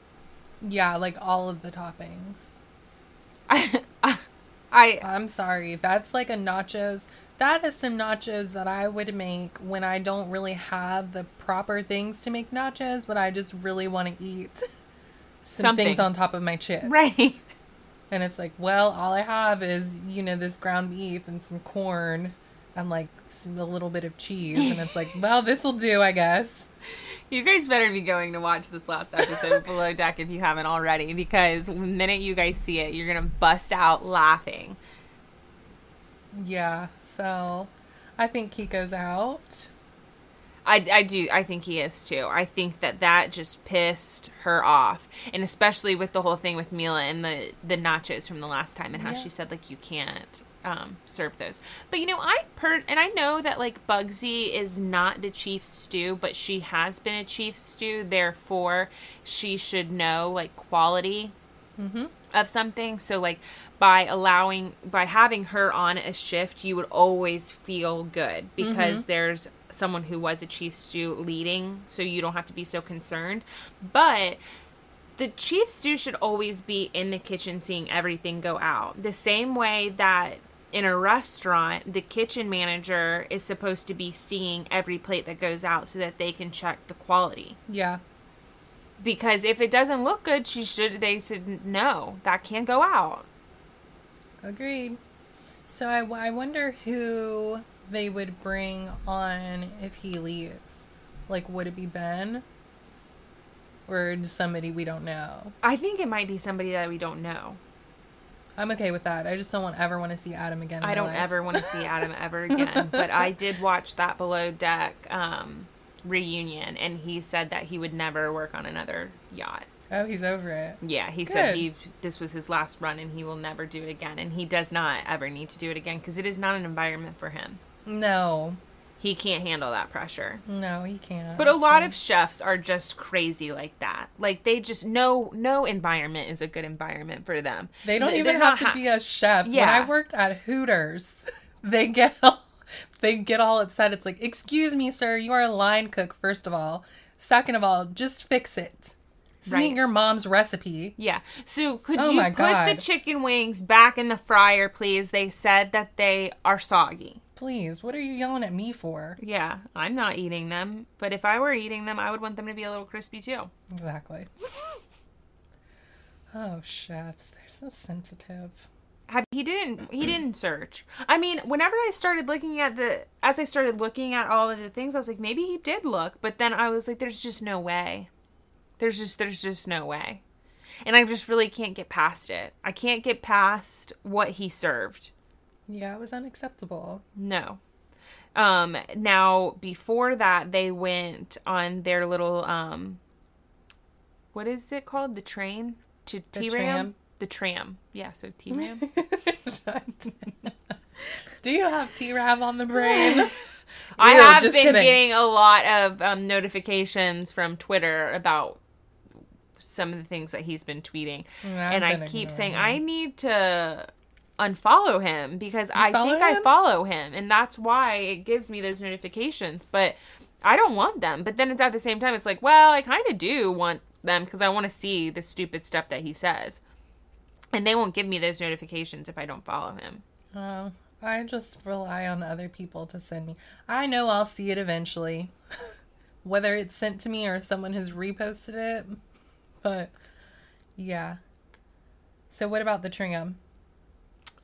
Yeah, like all of the toppings. I, I, I'm sorry. That's like a nachos. That is some nachos that I would make when I don't really have the proper things to make nachos, but I just really want to eat some Something. things on top of my chips. right. And it's like, well, all I have is, you know, this ground beef and some corn and like some, a little bit of cheese. And it's like, well, this will do, I guess. You guys better be going to watch this last episode of Below Deck if you haven't already, because the minute you guys see it, you're going to bust out laughing. Yeah. So I think Kiko's out. I, I do. I think he is too. I think that that just pissed her off, and especially with the whole thing with Mila and the the nachos from the last time, and how Yeah. she said like you can't um, serve those. But you know, I per and I know that like Bugsy is not the chief stew, but she has been a chief stew. Therefore, she should know like quality of something. So like by allowing by having her on a shift, you would always feel good because there's someone who was a chief stew leading, so you don't have to be so concerned. But the chief stew should always be in the kitchen seeing everything go out. The same way that in a restaurant, the kitchen manager is supposed to be seeing every plate that goes out so that they can check the quality Yeah. because if it doesn't look good, she should. They should know that can't go out. Agreed. So I, I wonder who they would bring on if he leaves. Like, would it be Ben? Or somebody we don't know? I think it might be somebody that we don't know. I'm okay with that. I just don't want, ever want to see Adam again. in I don't life. ever want to see Adam ever again. But I did watch that below deck um, reunion, and he said that he would never work on another yacht. Oh, he's over it. Yeah, he said he this was his last run, and he will never do it again. And he does not ever need to do it again because it is not an environment for him. No. He can't handle that pressure. No, he can't. But a lot of chefs are just crazy like that. Like they just no no environment is a good environment for them. they don't even have to ha- be a chef. When Yeah. I worked at Hooters, they get all, they get all upset. It's like, excuse me, sir, you are a line cook. First of all, second of all, just fix it. Right. your mom's recipe. Yeah. So could Oh you put the chicken wings back in the fryer, please? They said that they are soggy. Please, what are you yelling at me for? Yeah, I'm not eating them, but if I were eating them, I would want them to be a little crispy too. Exactly. Oh, chefs, they're so sensitive. Have, he didn't he didn't search. I mean, whenever I started looking at the as I started looking at all of the things, I was like, maybe he did look, but then I was like, there's just no way. There's just there's just no way. And I just really can't get past it. I can't get past what he served. Yeah, it was unacceptable. No. Um now before that they went on their little um what is it called? The train to T tram? Ram? The tram. Yeah, so T Ram. Do you have T-Rav on the brain? I Ew, have been kidding. getting a lot of um, notifications from Twitter about some of the things that he's been tweeting. Yeah, and I keep ignoring saying. I need to unfollow him because I follow think I follow him. And that's why it gives me those notifications. But I don't want them. But then it's at the same time, it's like, well, I kind of do want them because I want to see the stupid stuff that he says. And they won't give me those notifications if I don't follow him. Oh, I just rely on other people to send me. I know I'll see it eventually, whether it's sent to me or someone has reposted it. But yeah. So what about the tram?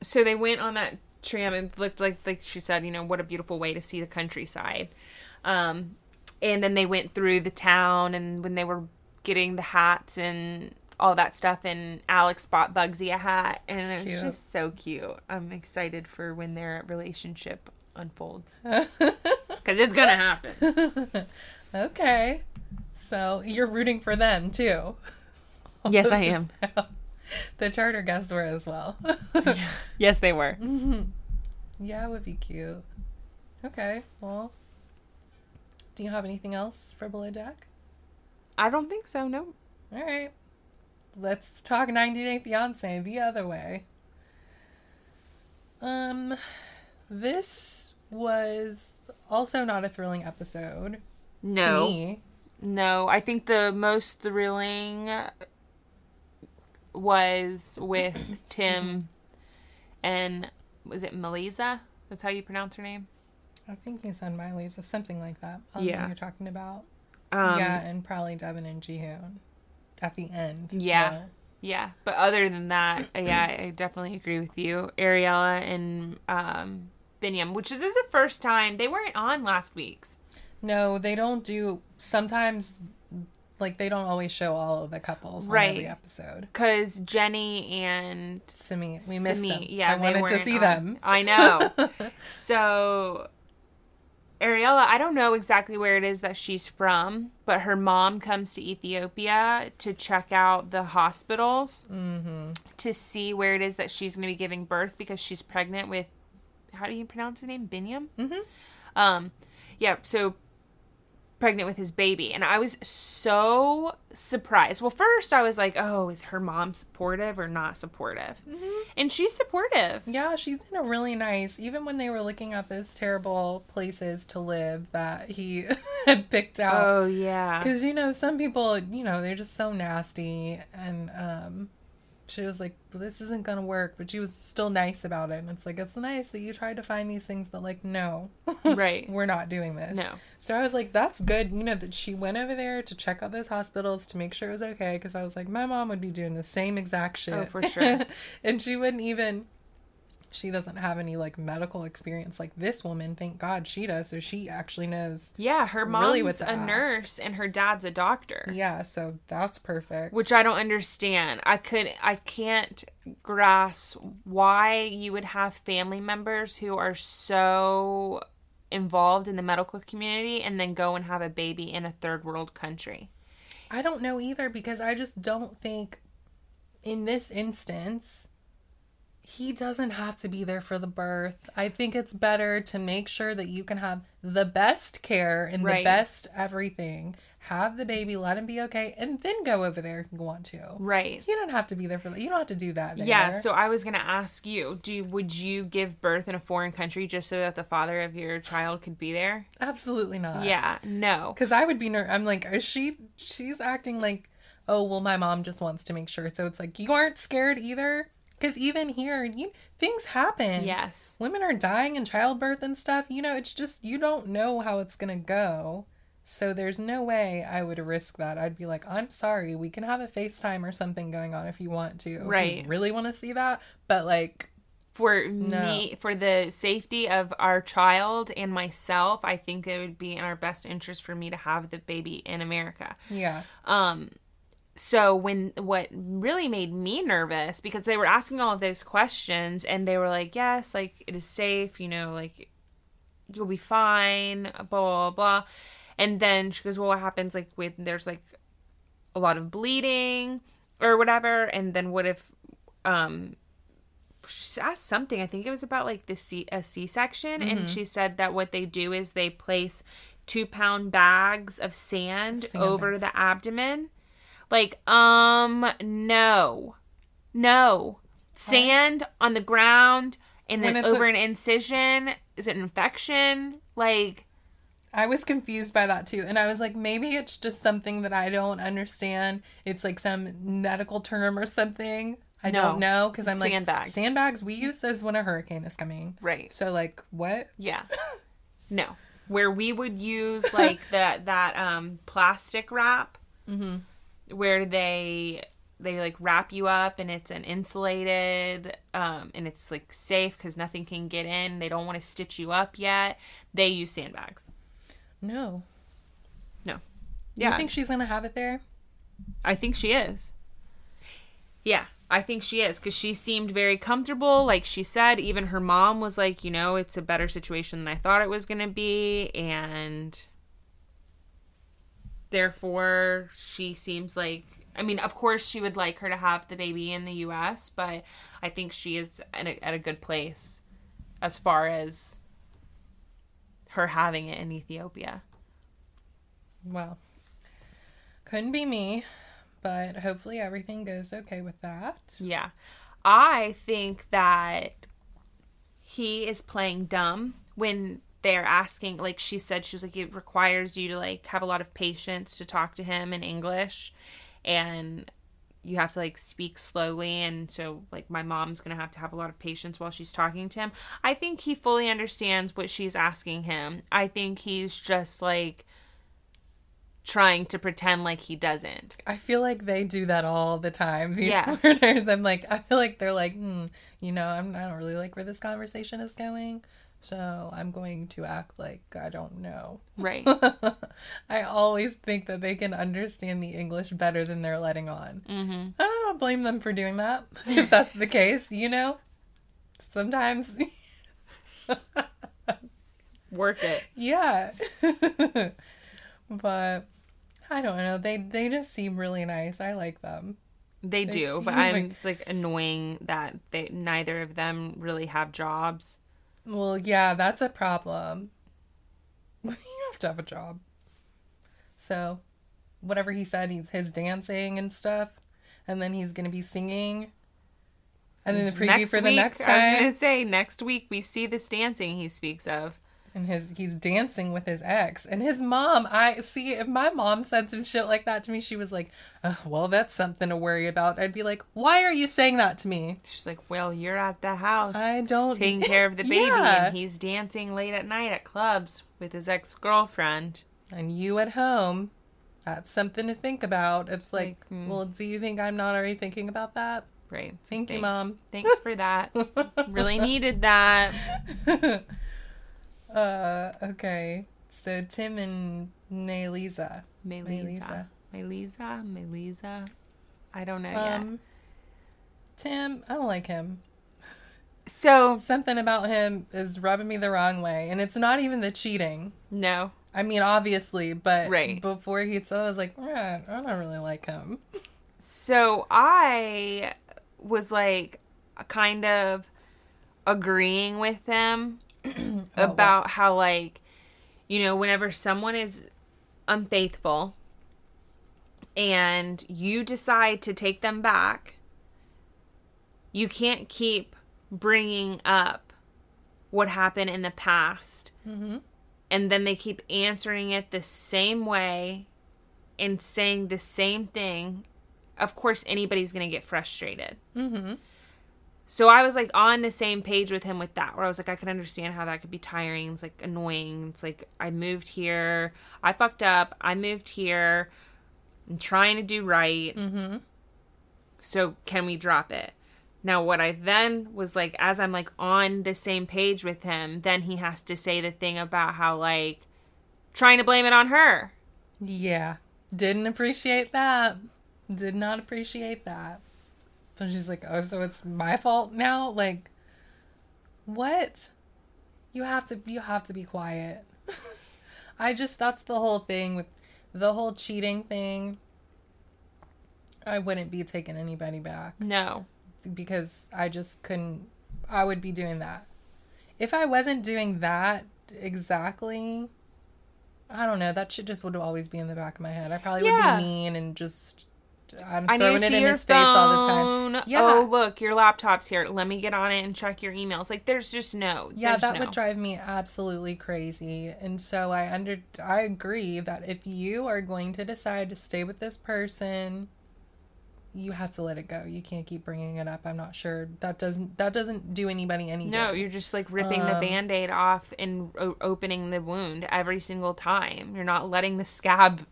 So they went on that tram and looked like like she said you know what a beautiful way to see the countryside. Um and then they went through the town and when they were getting the hats and all that stuff and alex bought bugsy a hat and It's it was just so cute. I'm excited for when their relationship unfolds. Because it's gonna happen. Okay. So you're rooting for them too. yes i am the charter guests were as well. yes they were yeah, it would be cute. Okay, well. Do you have anything else for Below Deck? i don't think so no All right. Let's talk 90 Day Fiance the other way. Um, this was also not a thrilling episode no to me. No, I think the most thrilling was with Tim and was it Melyza? That's how you pronounce her name. I think he said Miley's or something like that. I Yeah. you're talking about. Um, yeah, and probably Deavan and Jihoon at the end. Yeah. though. yeah. But other than that, uh, yeah, I definitely agree with you, Ariela and um, Biniyam, which is this is the first time they weren't on last week's. No, they don't do. Sometimes, like they don't always show all of the couples on Right. every episode. Because Jenny and Simi, we missed Simi, them. Yeah, I wanted to see on. them. I know. so Ariela, I don't know exactly where it is that she's from, but her mom comes to Ethiopia to check out the hospitals Mm-hmm. to see where it is that she's going to be giving birth because she's pregnant with how do you pronounce the name? Biniyam? Mhm. Um yeah, so pregnant with his baby and I was so surprised. Well, first I was like, "Oh, is her mom supportive or not supportive?" And she's supportive. Yeah, she's been a really nice. Even when they were looking at those terrible places to live that he had picked out, Oh yeah. because you know some people, you know, they're just so nasty, and um, she was like, well, "This isn't gonna work," but she was still nice about it, and it's like it's nice that you tried to find these things, but like, no, Right. we're not doing this. No. So I was like, that's good, you know, that she went over there to check out those hospitals to make sure it was okay. Because I was like, my mom would be doing the same exact oh, shit. Oh, for sure. and she wouldn't even. She doesn't have any like medical experience like this woman. Thank God she does. So she actually knows. Yeah, her mom's Really a ass. nurse and her dad's a doctor. Yeah. So that's perfect. Which I don't understand. I could I can't grasp why you would have family members who are so involved in the medical community and then go and have a baby in a third world country. I don't know either because I just don't think in this instance he doesn't have to be there for the birth. I think it's better to make sure that you can have the best care and Right. the best everything. Have the baby, let him be okay, and then go over there if you want to. Right. You don't have to be there for that. You don't have to do that. There. Yeah, so I was gonna ask you, do would you give birth in a foreign country just so that the father of your child could be there? absolutely not. Yeah, no. Because I would be ner- I'm like, is she? She's acting like, oh well, my mom just wants to make sure. So it's like you aren't scared either. Because even here, you things happen. Yes. women are dying in childbirth and stuff. You know, it's just you don't know how it's gonna go. So there's no way I would risk that. I'd be like, I'm sorry, we can have a FaceTime or something going on if you want to. Right. really want to see that, but like, For No. me, for the safety of our child and myself, I think it would be in our best interest for me to have the baby in America. yeah, Um, so when what really made me nervous because they were asking all of those questions and they were like, yes, like it is safe, you know, like you'll be fine, blah blah blah. And then she goes, well, what happens like when there's like a lot of bleeding or whatever? And then what if um she asked something i think it was about like the c a c-section and she said that what they do is they place two pound bags of sand, Sand over the abdomen like um no no sand on the ground and then it's a- over an incision is it an infection like I was confused by that too. And I was like, maybe it's just something that I don't understand. It's like some medical term or something. I No. don't know because I'm like Sandbags. Sandbags. We use those when a hurricane is coming. right So like, what? Yeah. No. Where we would use like that that um plastic wrap where they they like wrap you up and it's an insulated um and it's like safe cuz nothing can get in. They don't want to stitch you up yet. They use sandbags. No. No. yeah You think she's gonna have it there? I think she is. Yeah, I think she is because she seemed very comfortable. Like she said, even her mom was like, you know, it's a better situation than I thought it was going to be. And therefore, she seems like, I mean, of course, she would like her to have the baby in the US, but I think she is at a, at a good place as far as her having it in Ethiopia. Well, couldn't be me, but hopefully everything goes okay with that. Yeah. I think that he is playing dumb when they're asking like she said she was like it requires you to like have a lot of patience to talk to him in English and you have to like speak slowly and so like my mom's going to have to have a lot of patience while she's talking to him. I think he fully understands what she's asking him. I think he's just like trying to pretend like he doesn't. I feel like they do that all the time. These Yes. I'm like, I feel like they're like, hmm, you know, I'm, I don't really like where this conversation is going, so I'm going to act like I don't know. Right. I always think that they can understand the English better than they're letting on. mhm. I don't blame them for doing that if that's the case. You know, sometimes, Work it. yeah. but I don't know. They they just seem really nice. I like them. They They do, but I'm like- it's like annoying that they neither of them really have jobs. Well, yeah, that's a problem. you have to have a job. So, whatever he said, he's his dancing and stuff, and then he's gonna be singing. And then the preview for the week, next I was gonna say next week we see this dancing he speaks of. And his he's dancing with his ex and his mom. I see if my mom said some shit like that to me, she was like, "Ugh, "Well, that's something to worry about." I'd be like, "Why are you saying that to me?" She's like, "Well, you're at the house, I don't- taking care of the baby, Yeah. and he's dancing late at night at clubs with his ex girlfriend." And you at home, that's something to think about. It's like, Like, hmm. well, do you think I'm not already thinking about that? Right. Thank you. Mom. Thanks for that. really needed that. uh, okay. So Tim and Naylisa. Melyza. Melyza. Melyza. I don't know yet. Um, Tim, I don't like him. So Something about him is rubbing me the wrong way, and it's not even the cheating. no. I mean, obviously, but Right. before he said, I was like, eh, I don't really like him. So I was like, kind of agreeing with them Oh, about how like you know whenever someone is unfaithful and you decide to take them back you can't keep bringing up what happened in the past Mm-hmm. and then they keep answering it the same way and saying the same thing of course anybody's going to get frustrated Mm-hmm. So I was like on the same page with him with that, where I was like, I can understand how that could be tiring. It's like annoying. It's like I moved here, I fucked up, I moved here, I'm trying to do right. Mm-hmm. So can we drop it? Now, what I then was like, as I'm like on the same page with him, then he has to say the thing about how like trying to blame it on her. Yeah. Didn't appreciate that. Did not appreciate that. And she's like, oh, so it's my fault now? Like, what? You have to, you have to be quiet. I just, that's the whole thing with the whole cheating thing. I wouldn't be taking anybody back No. because I just couldn't, I would be doing that. If I wasn't doing that exactly, I don't know, that shit just would always be in the back of my head. I probably Yeah. would be mean and just, I'm I need throwing to it see in your his face all the time. phone. Yeah. Oh, look, your laptop's here. Let me get on it and check your emails. Like, there's just no. Yeah, that no. would drive me absolutely crazy. And so I under I agree that if you are going to decide to stay with this person, you have to let it go. You can't keep bringing it up. I'm not sure that doesn't that doesn't do anybody any good. No, you're just like ripping the Um, band aid off and o- opening the wound every single time. You're not letting the scab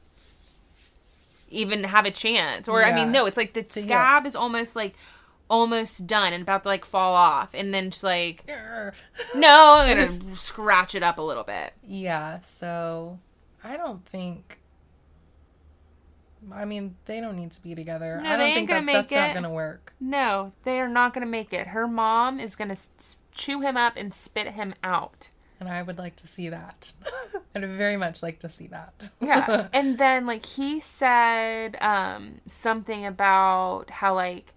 even have a chance. Or, I mean, no, it's like the yeah. scab is almost like almost done and about to like fall off. And then just like, no, I'm to scratch it up a little bit. Yeah, so I don't think. I mean, they don't need to be together. No, I they don't ain't think gonna that, that's not gonna work. No, they are not to make it. Her mom is s- chew him up and spit him out. And I would like to see that. I'd very much like to see that. Yeah. and then like he said um something about how like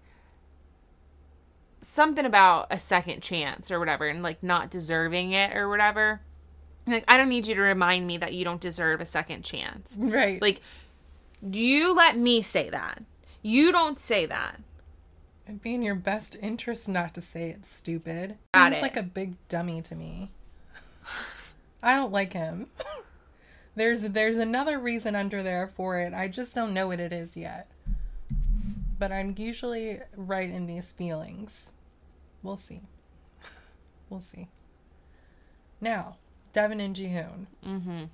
something about a second chance or whatever and like not deserving it or whatever. Like I don't need you to remind me that you don't deserve a second chance. right. Like you let me say that. You don't say that. It'd be in your best interest not to say it, stupid. Got Seems it. like a big dummy to me. I don't like him. there's there's another reason under there for it. I just don't know what it is yet. But I'm usually right in these feelings. We'll see. We'll see. Now, Deavan and Jihoon. Mm-hmm.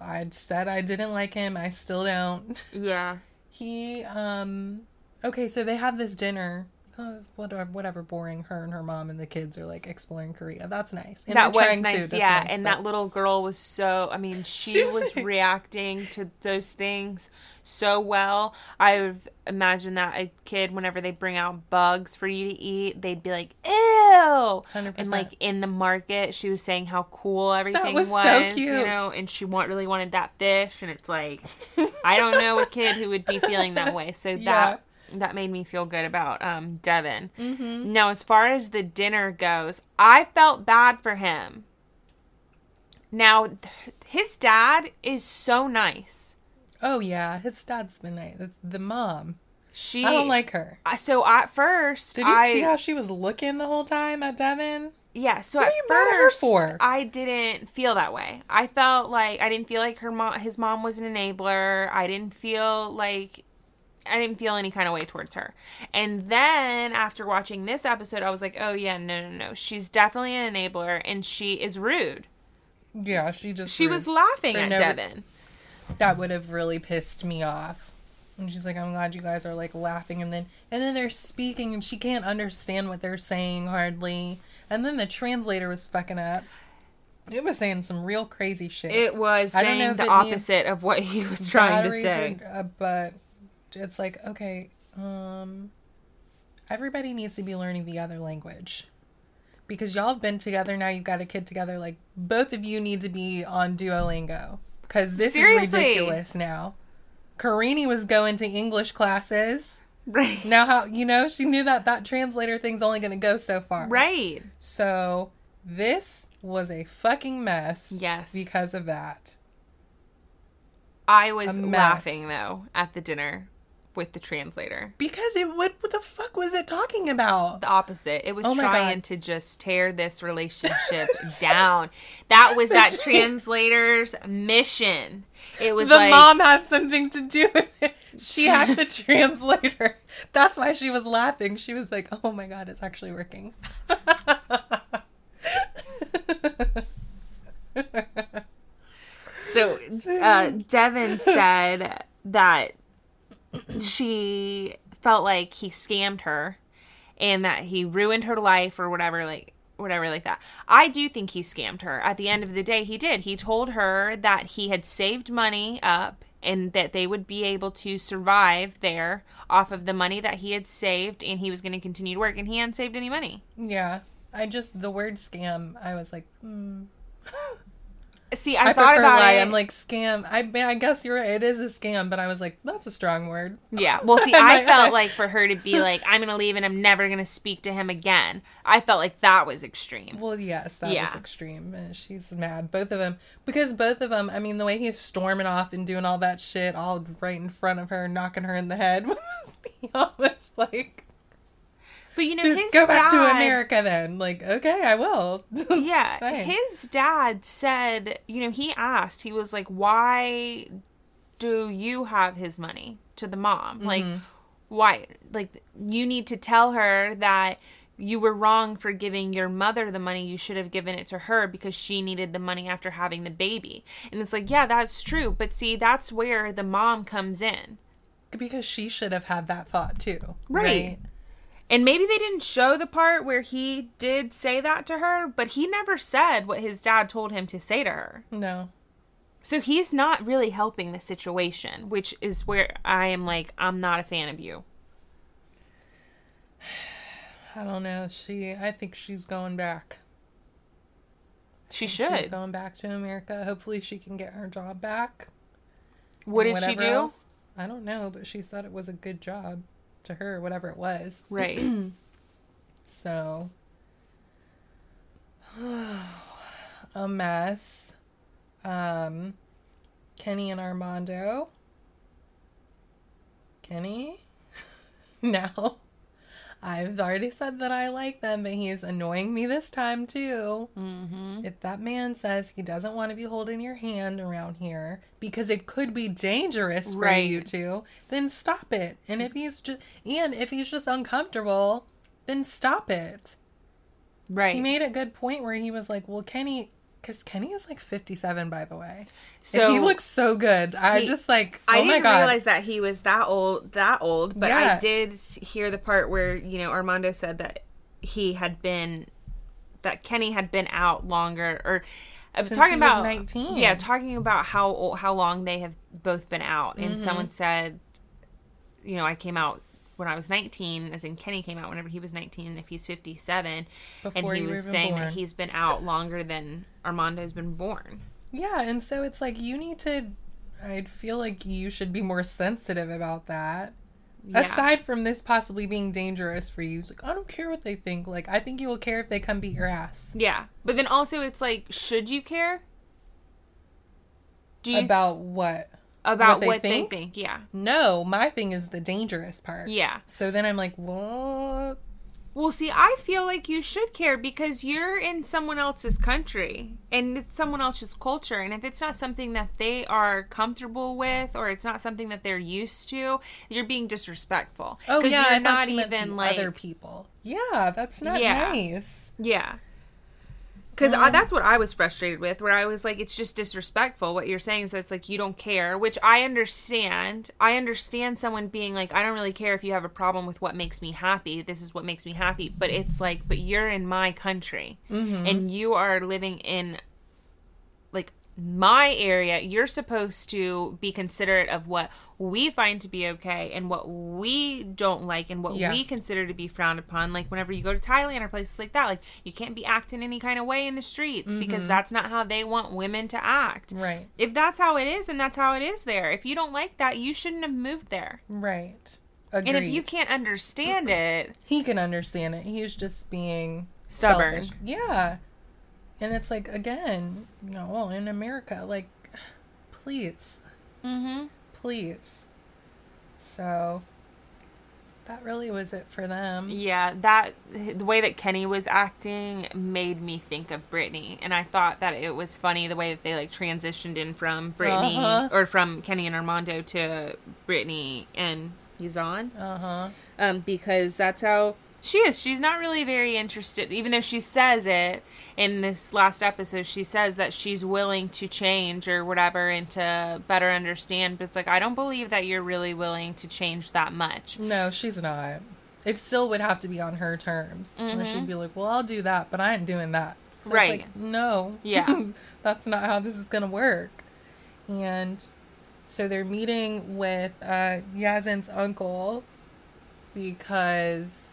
I said I didn't like him. I still don't. Yeah. He um okay, so they have this dinner. Uh, whatever, whatever, boring. Her and her mom and the kids are like exploring Korea. That's nice. And that was nice, food. Yeah. nice, and but- that little girl was so. I mean, she was like- reacting to those things so well. I've imagined that a kid, whenever they bring out bugs for you to eat, they'd be like, "Ew!" 100%. And like in the market, she was saying how cool everything was was. so You know, and she want really wanted that fish, and it's like, I don't know a kid who would be feeling that way. So Yeah. that that made me feel good about um Deavan. Now, as far as the dinner goes, I felt bad for him. Now, th- his dad is so nice. Oh yeah, his dad's been nice. The, the mom. She, I don't like her. I- So at first, Did you I see how she was looking the whole time at Deavan? yeah. So What at you mad her first, for? I didn't feel that way. I felt like I didn't feel like her mom, his mom, was an enabler. I didn't feel like I didn't feel any kind of way towards her. And then after watching this episode, I was like, oh yeah, no, no, no. She's definitely an enabler, and she is rude. Yeah, she just She was laughing at no- Deavan. that would have really pissed me off. And she's like, I'm glad you guys are like laughing and then and then they're speaking and she can't understand what they're saying hardly. And then the translator was fucking up. It was saying some real crazy shit. It was I saying the opposite of what he was trying to say. uh, but it's like, okay, um everybody needs to be learning the other language. Because y'all have been together now, you've got a kid together, like both of you need to be on Duolingo. Cause this Seriously. is ridiculous now. Karini was going to English classes. Right. Now, how you know she knew that that translator thing's only going to go so far. Right. So this was a fucking mess. Yes. Because of that. I was laughing though at the dinner with the translator. Because it what, what the fuck was it talking about? The opposite. It was Oh trying God. to just tear this relationship down. That was that translator's mission. It was the like mom had something to do with it. She had the translator. That's why she was laughing. She was like, "Oh my god, it's actually working." So, uh, Deavan said that she felt like he scammed her and that he ruined her life or whatever, like, whatever, like that. I do think he scammed her. At the end of the day, he did. He told her that he had saved money up and that they would be able to survive there off of the money that he had saved and he was going to continue to work and he hadn't saved any money. yeah, I just the word scam. I was like, hmm. See, I, I, thought about lie. it. I'm like scam. I mean, I guess you're right. It is a scam, but I was like, that's a strong word. Yeah. Well, see, I felt like for her to be like, I'm going to leave and I'm never going to speak to him again. I felt like that was extreme. Well, yes, that Yeah. was extreme. She's mad. Both of them, because both of them. I mean, the way he's storming off and doing all that shit, all right in front of her, knocking her in the head, was almost like, But you know, "Dude, his go back to America then. Like, okay, I will. Yeah. Fine. His dad said, you know, he asked, he was like, why do you have his money to the mom? Like, Mm-hmm. why? Like, you need to tell her that you were wrong for giving your mother the money. You should have given it to her because she needed the money after having the baby. And it's like, yeah, that's true. But see, that's where the mom comes in. because she should have had that thought too. Right. And maybe they didn't show the part where he did say that to her, but he never said what his dad told him to say to her. No. So he's not really helping the situation, which is where I am like, I'm not a fan of you. I don't know. She. I think she's going back. She She's should. going back to America. Hopefully, she can get her job back. What did she do? else. I don't know, but she said it was a good job to her, whatever it was. Right. So, a mess. Um, Kenny and Armando. Kenny? now, I've already said that I like them, but he's annoying me this time too. mm-hmm. If that man says he doesn't want to be holding your hand around here because it could be dangerous for Right. you two, then stop it. And if he's just and if he's just uncomfortable, then stop it. Right. He made a good point where he was like, "Well, Kenny, because Kenny is like fifty-seven, by the way, so and he looks so good. I he- just like, oh I my didn't realize that he was that old, that old, but I did hear the part where, you know, Armando said that he had been, that Kenny had been out longer, or uh, Since talking about 19. Yeah, talking about how old, how long they have both been out, Mm-hmm. and someone said, you know, I came out when I was 19, as in Kenny came out whenever he was 19, and if he's 57, Before and he was saying born. that he's been out longer than Armando's been born. yeah." And so it's like you need to. I feel like you should be more sensitive about that. Yeah. Aside from this possibly being dangerous for you, it's like I don't care what they think. Like I think you will care if they come beat your ass. Yeah, but then also it's like, should you care? Do you About what? About what what they they, think? think? Yeah, No, my thing is the dangerous part. yeah. So then I'm like, what? Well, see, I feel like you should care because you're in someone else's country and it's someone else's culture. And if it's not something that they are comfortable with or it's not something that they're used to, you're being disrespectful. Oh yeah, you're I not even like other people. Yeah, that's not Yeah. nice. Yeah. Because Um, that's what I was frustrated with, where I was like, it's just disrespectful. What you're saying is that it's like you don't care, which I understand. I understand someone being like, I don't really care if you have a problem with what makes me happy. This is what makes me happy. But it's like, but you're in my country Mm-hmm. and you are living in my area. You're supposed to be considerate of what we find to be okay and what we don't like and what Yeah. we consider to be frowned upon. Like whenever you go to Thailand or places like that, like you can't be acting any kind of way in the streets because mm-hmm. that's not how they want women to act. Right. If that's how it is, then that's how it is there. If you don't like that, you shouldn't have moved there. Right. Agreed. And if you can't understand it, he can understand it. He's just being Stubborn. selfish. Yeah. And it's like again, you know, well, in America, like please, mm-hmm. please. So that really was it for them. Yeah, that the way that Kenny was acting made me think of Brittany, and I thought that it was funny the way that they like transitioned in from Brittany Uh-huh. or from Kenny and Armando to Brittany and Yazan, Uh-huh. um, because that's how she is. She's not really very interested, even though she says it in this last episode. She says that she's willing to change or whatever and to better understand. But it's like I don't believe that you're really willing to change that much. No, she's not. It still would have to be on her terms. And she'd be like, "Well, I'll do that, but I ain't doing that." So Mm-hmm. Right. like, no. Yeah. That's not how this is gonna work. And so they're meeting with uh, Yazan's uncle because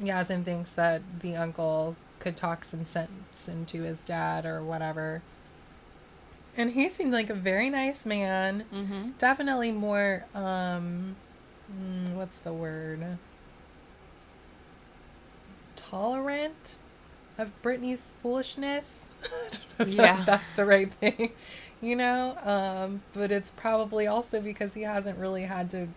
Yazan thinks that the uncle could talk some sense into his dad or whatever. And he seemed like a very nice man Mm-hmm. definitely more um mm, what's the word tolerant of Brittany's foolishness I don't know if Yeah. that's the right thing you know um but it's probably also because he hasn't really had to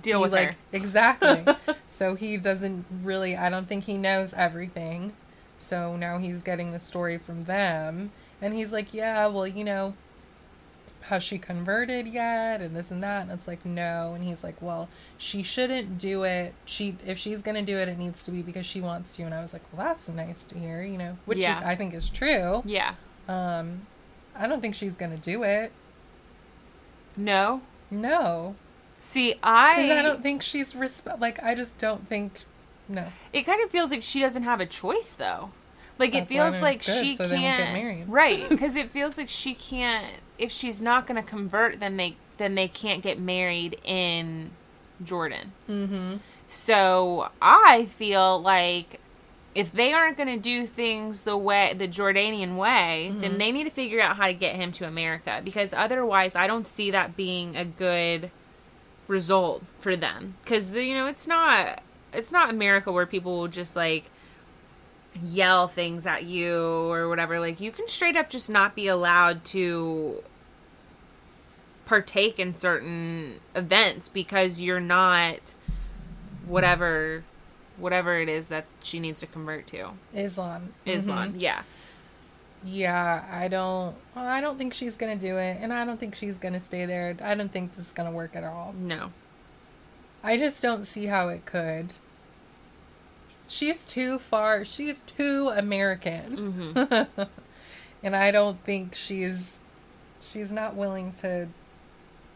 Deal be with like her. exactly. So he doesn't really i don't think he knows everything. So now he's getting the story from them. And he's like yeah well you know has she converted yet? And this and that. And it's like no. And he's like well she shouldn't do it. She if she's gonna do it it needs to be because she wants to. And i was like well that's nice to hear you know which Yeah. i think is true. Yeah. um i don't think she's gonna do it. No. no See, because I, i don't think she's resp- like i just don't think no it kind of feels like she doesn't have a choice though. Like That's it feels like good, she so they won't get can't married. right because it feels like she can't if she's not going to convert then they then they can't get married in Jordan. mm-hmm So I feel like if they aren't going to do things the way the Jordanian way, Mm-hmm. then they need to figure out how to get him to America because otherwise I don't see that being a good result for them. Cuz you know it's not it's not America where people will just like yell things at you or whatever. Like you can straight up just not be allowed to partake in certain events because you're not whatever whatever it is that she needs to convert to. Islam. Islam Mhm. yeah yeah i don't well, i don't think she's gonna do it and i don't think she's gonna stay there. I don't think this is gonna work at all. No. I just don't see how it could. She's too far she's too american. Hmm and i don't think she's she's not willing to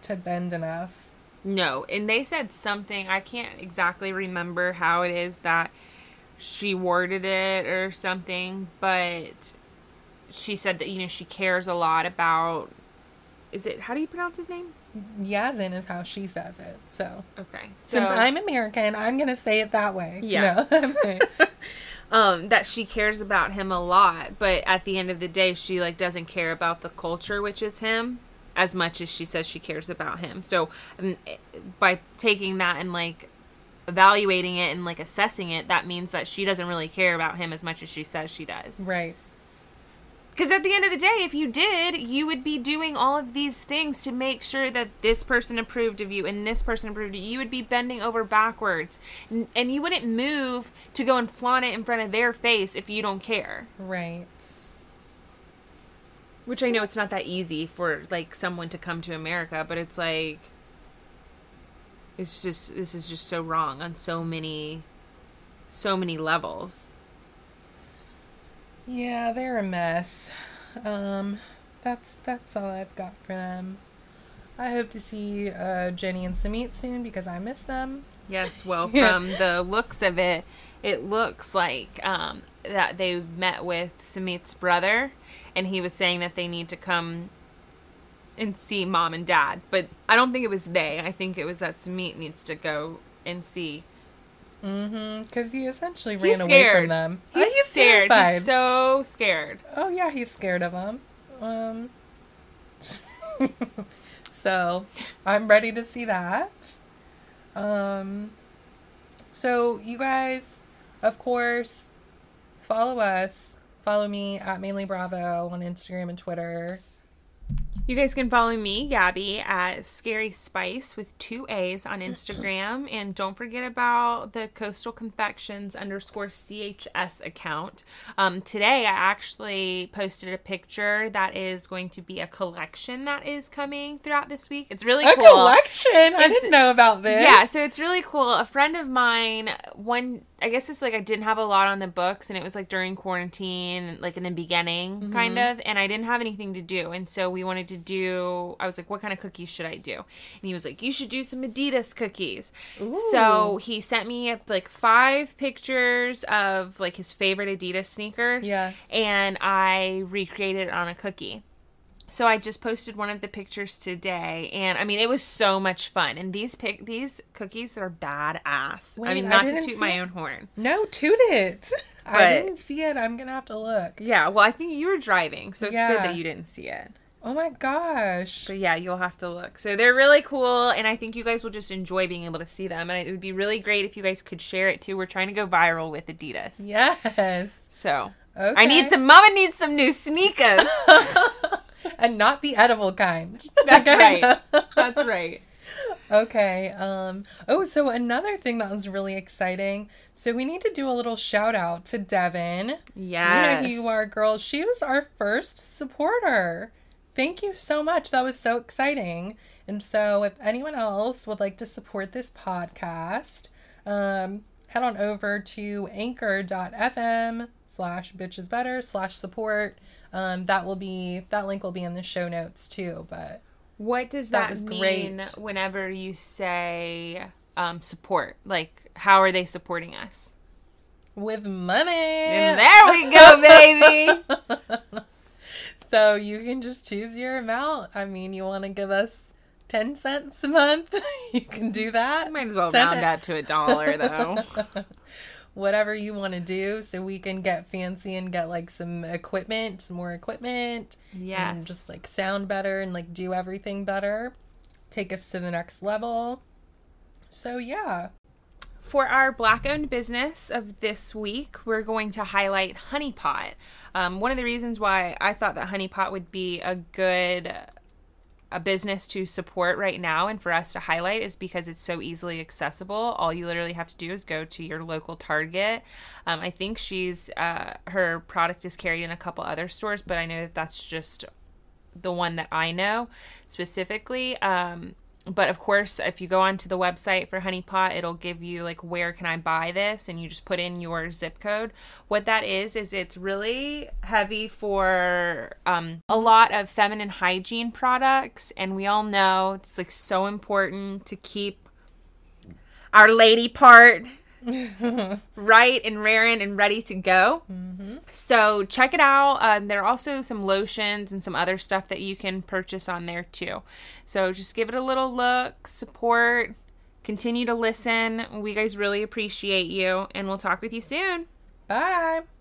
to bend enough. No and they said something i can't exactly remember how it is that she worded it or something but she said that you know she cares a lot about is it how do you pronounce his name yazin is how she says it so okay so since i'm american i'm gonna say it that way Yeah. No. Okay. um that she cares about him a lot but at the end of the day she like doesn't care about the culture which is him as much as she says she cares about him so um, by taking that and like evaluating it and like assessing it that means that she doesn't really care about him as much as she says she does right because at the end of the day if you did you would be doing all of these things to make sure that this person approved of you and this person approved of you. You would be bending over backwards. And you wouldn't move to go and flaunt it in front of their face if you don't care. Right. Which i know it's not that easy for like someone to come to america but it's like it's just this is just so wrong on so many so many levels Yeah, they're a mess. Um, that's that's all I've got for them. I hope to see uh, Jenny and Sumit soon because I miss them. Yes, well, from the looks of it, it looks like um, that they met with Sumit's brother, and he was saying that they need to come and see mom and dad. But I don't think it was they. I think it was that Samit needs to go and see. Mm-hmm. Because he essentially ran away from them. He's, Oh, scared. terrified. He's so scared. oh yeah, he's scared of them. Um. so, I'm ready to see that. Um, so you guys, of course, follow us. Follow me at mainly Bravo on Instagram and Twitter. You guys can follow me, Gabby, at Scary Spice with two A's on Instagram. And don't forget about the Coastal Confections underscore CHS account. Um, today, I actually posted a picture that is going to be a collection that is coming throughout this week. It's really A cool. collection. I didn't know about this. Yeah, so it's really cool. A friend of mine, one, I guess it's like I didn't have a lot on the books, and it was like during quarantine, like in the beginning, mm-hmm. kind of, and I didn't have anything to do, and so we wanted to do. I was like, "What kind of cookies should I do?" And he was like, "You should do some Adidas cookies." So he sent me up like five pictures of like his favorite Adidas sneakers, Yeah. and I recreated it on a cookie. So I just posted one of the pictures today, and I mean it was so much fun. And these pic these cookies that are badass. I Wait, mean, I not to toot my it. own horn. No, toot it. I didn't see it. I'm gonna have to look. Yeah, well, I think you were driving, so it's Yeah. good that you didn't see it. Oh my gosh. But yeah, you'll have to look. So they're really cool, and I think you guys will just enjoy being able to see them. And it would be really great if you guys could share it too. We're trying to go viral with Adidas, Yes. so Okay. I need some. Mama needs some new sneakers. and not the edible kind. That's right. That's right. Okay. Um oh so another thing that was really exciting. So we need to do a little shout out to Devin. Yes. You know you are, girl. She was our first supporter. Thank you so much. That was so exciting. And so if anyone else would like to support this podcast, um, head on over to anchor.fm slash bitches better slash support. Um, that will be that link will be in the show notes too. But What does That that, mean great. whenever you say um, support? Like, how are they supporting us? with money. And there we go, baby. So you can just choose your amount. I mean, you want to give us 10 cents a month? you can do that. Might as well round up to a dollar, though. Whatever you want to do so we can get fancy and get like some equipment, some more equipment. Yes. And just like sound better and like do everything better. Take us to the next level. So yeah. For our black owned business of this week, we're going to highlight Honeypot. Um, one of the reasons why I thought that Honeypot would be a good a business to support right now and for us to highlight is because it's so easily accessible. All you literally have to do is go to your local Target. Um, I think she's uh, her product is carried in a couple other stores, but I know that that's just the one that I know specifically. Um, but of course, if you go onto the website for Honeypot, it'll give you like where can I buy this, and you just put in your zip code. What that is is it's really heavy for um, a lot of feminine hygiene products, and we all know it's like so important to keep our lady part right and raring and ready to go. So check it out. Um, there are also some lotions and some other stuff that you can purchase on there too. So just give it a little look, support, continue to listen. We guys really appreciate you, and we'll talk with you soon. Bye.